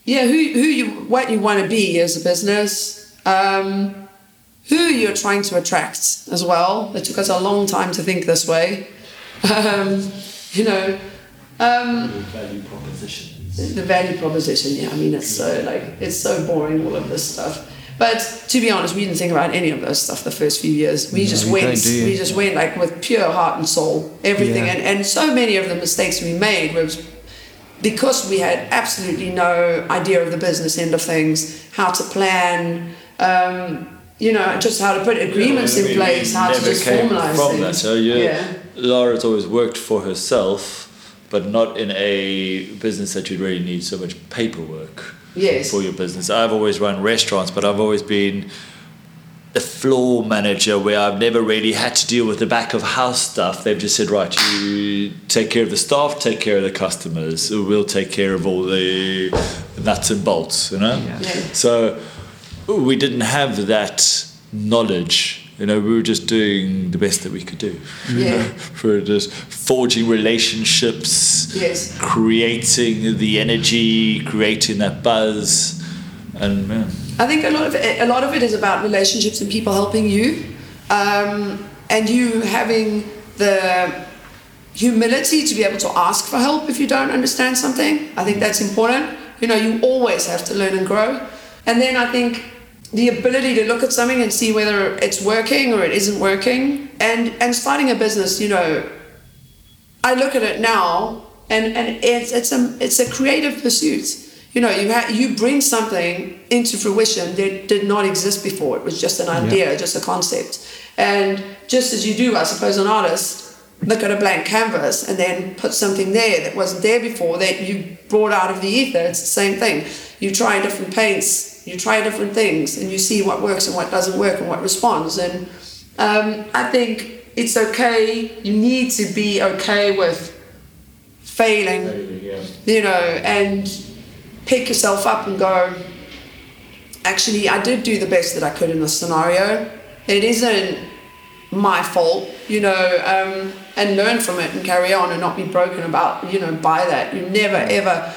yeah, who, who you, what you want to be as a business, um, who you're trying to attract as well. It took us a long time to think this way, um, you know. Um, Value propositions. the value proposition yeah i mean it's so like it's so boring all of this stuff but to be honest we didn't think about any of this stuff the first few years we just you went don't, do you? we just went like with pure heart and soul everything Yeah. and, and so many of the mistakes we made was because we had absolutely no idea of the business end of things how to plan um, you know just how to put agreements I in place how to just formalize from things that. So you, yeah Lara's always worked for herself, but not in a business that you'd really need so much paperwork Yes. for your business. I've always run restaurants, but I've always been a floor manager where I've never really had to deal with the back of house stuff. They've just said, right, you take care of the staff, take care of the customers. We'll take care of all the nuts and bolts, you know? Yeah. Yeah. So we didn't have that knowledge. You know, we were just doing the best that we could do. you Yeah. know, For just forging relationships, Yes. creating the energy, creating that buzz, and yeah. I think a lot of it, a lot of it is about relationships and people helping you, um, and you having the humility to be able to ask for help if you don't understand something. I think that's important. You know, you always have to learn and grow, and then I think the ability to look at something and see whether it's working or it isn't working, and and starting a business. You know, I look at it now, and, and it's it's a it's a creative pursuit. You know, you ha- you bring something into fruition that did not exist before. It was just an idea, just a concept, and just as you do, I suppose, an artist look at a blank canvas and then put something there that wasn't there before that you brought out of the ether. It's the same thing. You try different paints, you try different things, and you see what works and what doesn't work and what responds. And um, I think it's okay. You need to be okay with failing, you know, and pick yourself up and go, actually, I did do the best that I could in this scenario. It isn't my fault, you know, um, and learn from it and carry on and not be broken about, you know, by that. You never ever.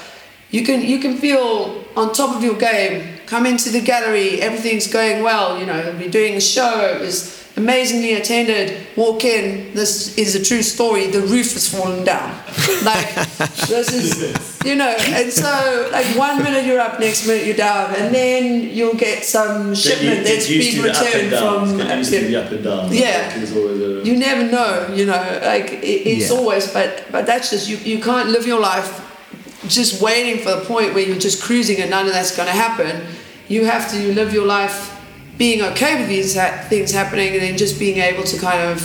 You can you can feel on top of your game. Come into the gallery, everything's going well. You know, we're doing a show. It was amazingly attended. Walk in. This is a true story. The roof has fallen down. Like this is, you know. And so, like one minute you're up, next minute you're down, and then you'll get some shipment that's been returned from. up and down. Yeah. You never know, you know, like it, it's Yeah. always, but but that's just you. You can't live your life just waiting for the point where you're just cruising and none of that's going to happen. You have to live your life being okay with these ha- things happening and then just being able to kind of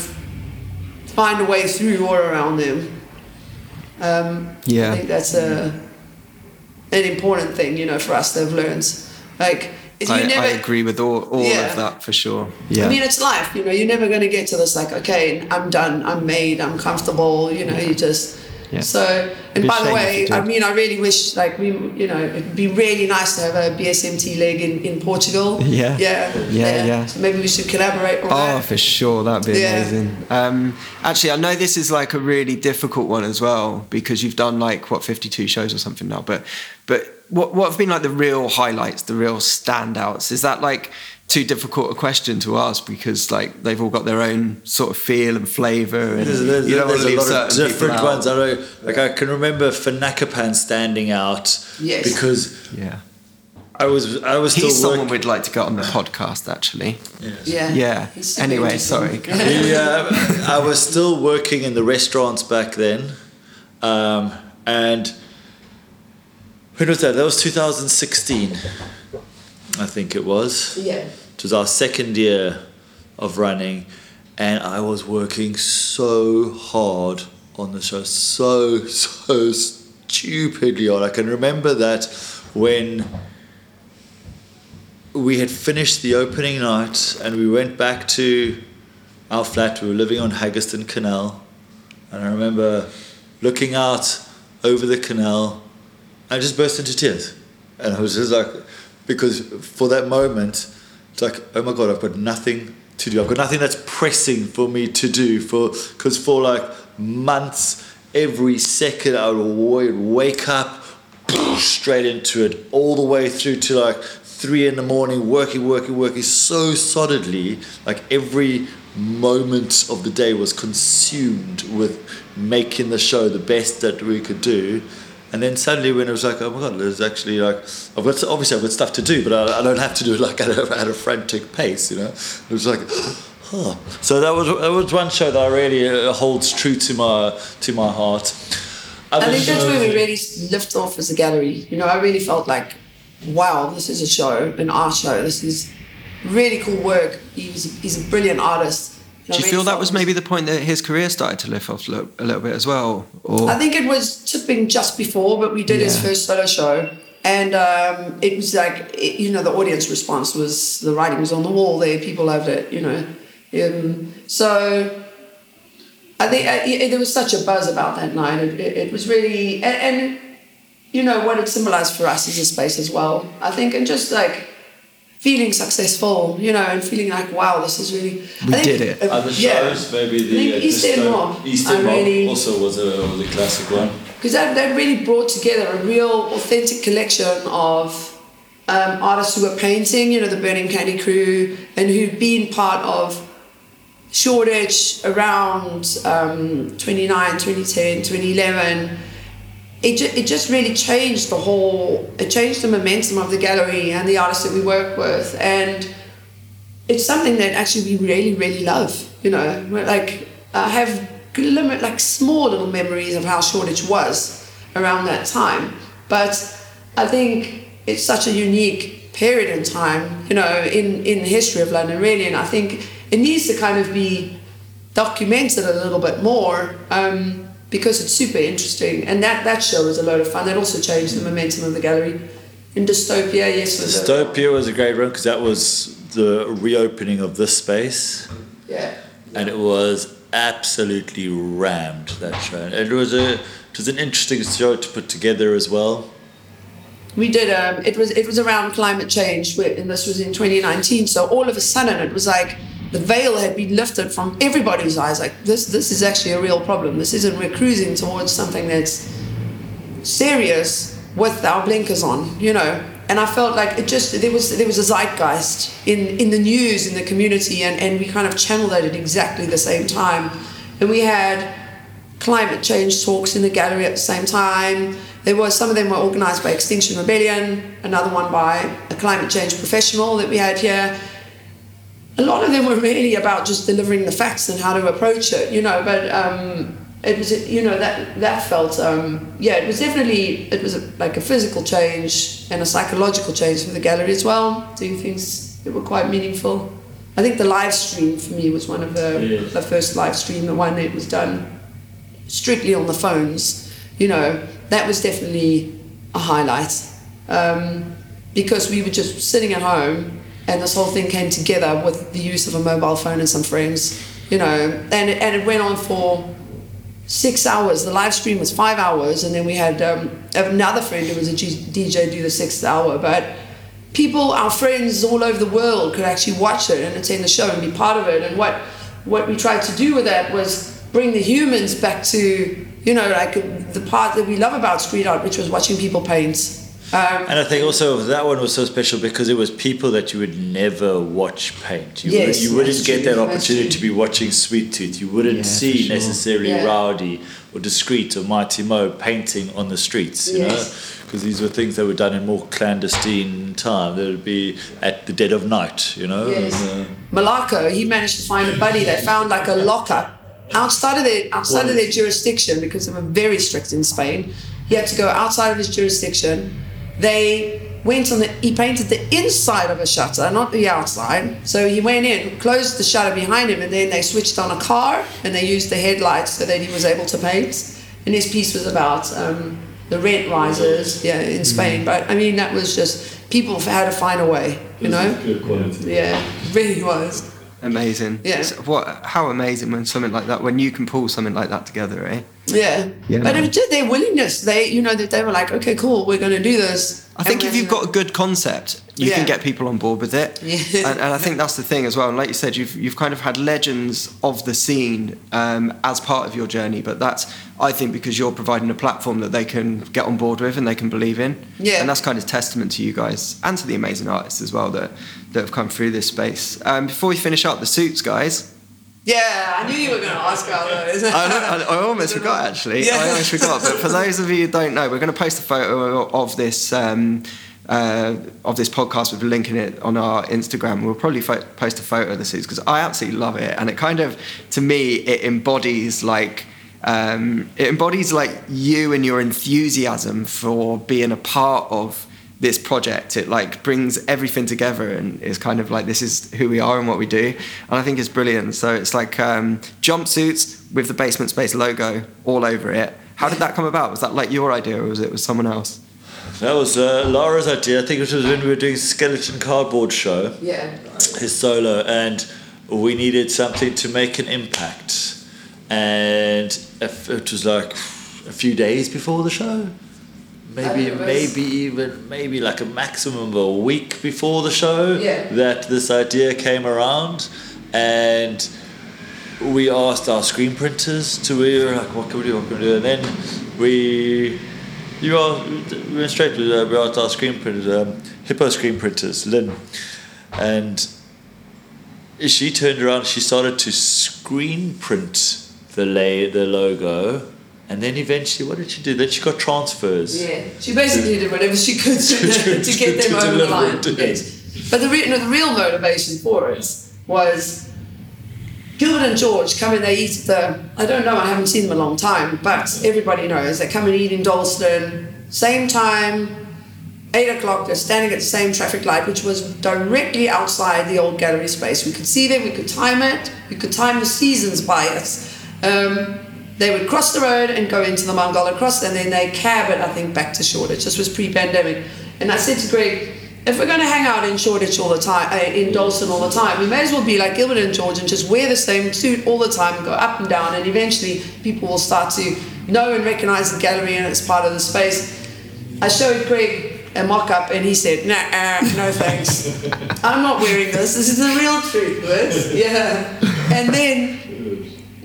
find a way through or around them. Um, Yeah. I think that's a an important thing, you know, for us to have learned. Like You I, never- I agree with all, all Yeah. of that for sure. Yeah. I mean, it's life. You know, you're never going to get to this like, okay, I'm done, I'm made, I'm comfortable. You know, you just. Yeah. So, and by the way. I mean, I really wish, like, we, you know, it'd be really nice to have a BSMT leg in, in Portugal. Yeah. Yeah. Yeah, yeah. So maybe we should collaborate on Oh, that. for sure, that'd be Yeah. amazing. Um, actually, I know this is like a really difficult one as well because you've done like what fifty-two shows or something now. But but what what have been like the real highlights, the real standouts? Is that like too difficult a question to ask because like they've all got their own sort of feel and flavour, and There's, there's, you don't want there's to a leave lot of different out. ones. I know, like I can remember Fanakapan standing out Yes. because Yeah, I was I was still he's someone working. we'd like to get on the podcast actually. Yeah. Yeah. He's Anyway, sorry. He, uh, I was still working in the restaurants back then, um, and when was that? That was 2016, I think it was. Yeah. It was our second year of running, and I was working so hard on the show, so so stupidly hard. I can remember that when we had finished the opening night and we went back to our flat. We were living on Haggerston Canal, and I remember looking out over the canal. I just burst into tears, and I was just like, because for that moment, it's like, oh my god, I've got nothing to do. I've got nothing that's pressing for me to do. For because for like months, every second I would wake up straight into it, all the way through to like three in the morning, working, working, working so solidly. Like every moment of the day was consumed with making the show the best that we could do. And then suddenly, when it was like, oh my god, there's actually like, I've got obviously I've got stuff to do, but I, I don't have to do it like at a, at a frantic pace, you know. It was like, oh. So that was that was one show that I really uh, holds true to my to my heart. I Other think that's where we really lift off as a gallery. You know, I really felt like, wow, this is a show, an art show. This is really cool work. He's, he's a brilliant artist. Do you feel that was maybe the point that his career started to lift off a little, bit as well? Or I think it was tipping just before, but we did his first solo show. And um, it was like, it, you know, the audience response was, the writing was on the wall there, people loved it, you know. Um, so I think uh, it, there was such a buzz about that night. It, it, it was really, and, and, you know, what it symbolized for us as a space as well. I think, and just like feeling successful, you know, and feeling like, wow, this is really. We I think, did it. uh, Other yeah. shows, maybe the think uh, East End Mob, East End Mob really- also was a, was a classic one. because that, that really brought together a real authentic collection of um, artists who were painting, you know, the Burning Candy crew, and who'd been part of Shoreditch around um, 29, 2010, 2011. It, ju- it just really changed the whole, it changed the momentum of the gallery and the artists that we work with. And it's something that actually we really, really love. You know, like I have like small little memories of how Shoreditch was around that time, but I think it's such a unique period in time. You know, in in the history of London, really, and I think it needs to kind of be documented a little bit more. Um, because it's super interesting, and that, that show was a load of fun. That also changed the momentum of the gallery. In Dystopia, yes, was a- Dystopia was a great run because that was the reopening of this space, yeah. and it was absolutely rammed that show. It was a it was an interesting show to put together as well. We did. Um, it was it was around climate change, and this was in 2019. So all of a sudden, it was like the veil had been lifted from everybody's eyes. Like this, this is actually a real problem. This isn't. We're cruising towards something that's serious with our blinkers on, you know. And I felt like it just there was there was a zeitgeist in in the news in the community, and and we kind of channeled that at exactly the same time. And we had climate change talks in the gallery at the same time. There was some of them were organised by Extinction Rebellion, another one by a climate change professional that we had here. A lot of them were really about just delivering the facts and how to approach it, you know. But um, it was, you know, that that felt, um, yeah, it was definitely it was a, like a physical change and a psychological change for the gallery as well. Doing things that were quite meaningful. I think the live stream for me was one of the Yeah. the first live stream, the one that was done strictly on the phones, you know, that was definitely a highlight. Um, because we were just sitting at home and this whole thing came together with the use of a mobile phone and some friends, you know, and it, and it went on for six hours. The live stream was five hours, and then we had um, another friend who was a G- DJ do the sixth hour. But people, our friends all over the world, could actually watch it and attend the show and be part of it. And what what we tried to do with that was bring the humans back to you know like the part that we love about street art, which was watching people paint. Um, And I think also that one was so special because it was people that you would never watch paint. You, Yes, would, you wouldn't get that opportunity to be watching Sweet Toof. You wouldn't Yeah, see sure. necessarily Yeah. Rowdy or Dscreet or Mighty Mo painting on the streets, you know, because these were things that were done in more clandestine time. They would be at the dead of night, you know. Yes. and, uh, he managed to find a buddy. They found like a lockup outside of their outside of their jurisdiction because they were very strict in Spain. He had to go outside of his jurisdiction. They went on the he painted the inside of a shutter, not the outside. So he went in, closed the shutter behind him, and then they switched on a car and they used the headlights so that he was able to paint. And his piece was about um, the rent rises, yeah, in Spain. But I mean, that was just people had to find a way, you know. Good quality. Yeah, really was. Amazing. Yeah. So what? How amazing when something like that, when you can pull something like that together, eh? Yeah. Yeah. But it was just their willingness. They, you know, that they were like, okay, cool, we're going to do this. I think if you've got a good concept, you can get people on board with it. Yeah. And, and I think that's the thing as well. And like you said, you've you've kind of had legends of the scene um, as part of your journey, but that's I think because you're providing a platform that they can get on board with and they can believe in. Yeah. And that's kind of testament to you guys and to the amazing artists as well that that have come through this space. Um, before we finish up, the suits, guys. Yeah, I knew you were going to ask about those. I, know, I, I almost forgot actually. Yeah. I almost forgot. But for those of you who don't know, we're going to post a photo of this um, uh, of this podcast. We're linking it on our Instagram. We'll probably fo- post a photo of the suits because I absolutely love it, and it kind of, to me, it embodies like. Um, it embodies like you and your enthusiasm for being a part of this project it like brings everything together and is kind of like this is who we are and what we do. And i think it's brilliant. So it's like um, jumpsuits with the BSMT Space logo all over it. How did that come about? Was that like your idea or was it with someone else? That was uh, Lara's idea. I think it was when we were doing skeleton cardboard show. yeah. his solo and we needed something to make an impact. And it was like a few days before the show maybe maybe even maybe like a maximum of a week before the show Yeah. that this idea came around. And we asked our screen printers to we were like what can we do? What can we do? And then we you are we went straight to uh, we asked our screen printers um, hippo screen printers Lynn. And she turned around she started to screen print the lay the logo and then eventually what did she do then she got transfers Yeah, she basically did whatever she could to, to- to get to them over the line. Yes. But the, re- no, the real motivation for us was Gilbert and George come and they eat the, I don't know, I haven't seen them a long time, but everybody knows. They come and eat in Dalston, same time, 8 o'clock, they're standing at the same traffic light, which was directly outside the old gallery space. We could see them, we could time it, we could time the seasons by it. Um, they would cross the road and go into the Mongala Cross, and then they cab it, I think, back to Shoreditch. This was pre-pandemic, and I said to Greg, if we're going to hang out in Shoreditch all the time, uh, in Dalston all the time, we may as well be like Gilbert and George and just wear the same suit all the time, go up and down, and eventually people will start to know and recognize the gallery and it's part of the space. I showed Greg a mock-up, and he said, "Nah, uh, no thanks. I'm not wearing this. This is the real truth, Liz." Yeah, and then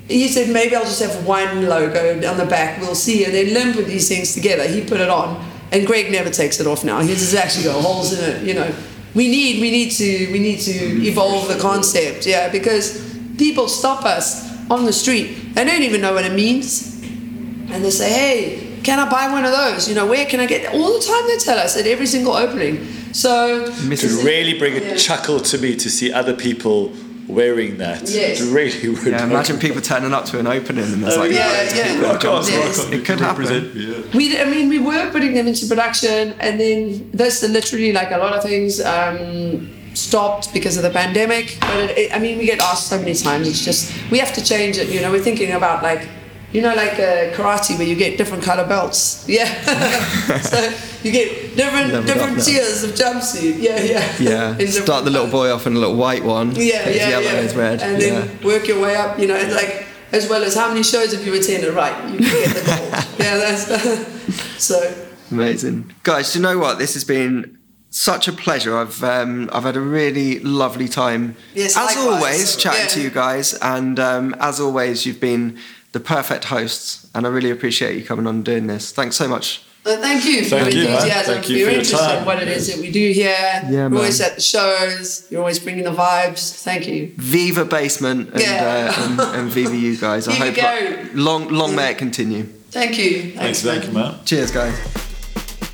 he said maybe I'll just have one logo on the back. We'll see. And then Lim put these things together. He put it on, and Greg never takes it off now. His has actually got holes in it. You know, we need we need to we need to evolve the concept. Yeah, because people stop us on the street. They don't even know what it means, and they say, "Hey, can I buy one of those? You know, where can I get?" All the time they tell us at every single opening. So to really bring a Yeah. chuckle to me to see other people wearing that Yes. it really would yeah imagine people turning up to an opening and there's like Yeah, loads of yeah. people in Rock on, rock on. it could happen yeah. We, I mean, we were putting them into production, and then this literally, like a lot of things, um, stopped because of the pandemic. But it, it, I mean, we get asked so many times. It's just we have to change it. You know, we're thinking about like you know, like uh, karate where you get different color belts. Yeah. so you get different Leveled different tiers of jumpsuit. Yeah, yeah. Yeah. Start the little boy off in a little white one. Yeah, yeah, yellow, yeah. red. And yeah. then work your way up. You know, it's like as well as how many shows have you attended? Right, you get the gold. yeah, that's so. Amazing, guys. Do you know what? This has been such a pleasure. I've um, I've had a really lovely time, Yes, as likewise. always, chatting Yeah. to you guys. And um, as always, you've been the perfect hosts, and I really appreciate you coming on and doing this. Thanks so much. Uh, thank you for Thank your you, man. enthusiasm, Thank for you your for your interest time. in what it is that we do here. Yeah, You're man. always at the shows. You're always bringing the vibes. Thank you. Viva Basement and, Yeah. uh, and, and Viva you guys. I Viva hope Gary. long long may it continue. Thank you. Thanks, thank you, man. Cheers, guys.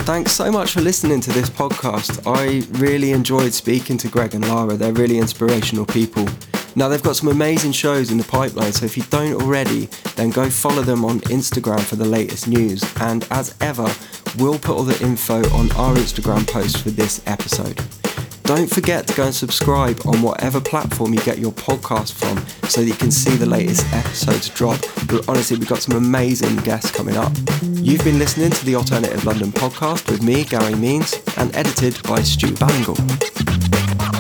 Thanks so much for listening to this podcast. I really enjoyed speaking to Greg and Lara. They're really inspirational people. Now, they've got some amazing shows in the pipeline, so if you don't already, then go follow them on Instagram for the latest news. And as ever, we'll put all the info on our Instagram post for this episode. Don't forget to go and subscribe on whatever platform you get your podcast from so that you can see the latest episodes drop. But honestly, we've got some amazing guests coming up. You've been listening to the Alternative London podcast with me, Gary Means, and edited by Stu Ballingle.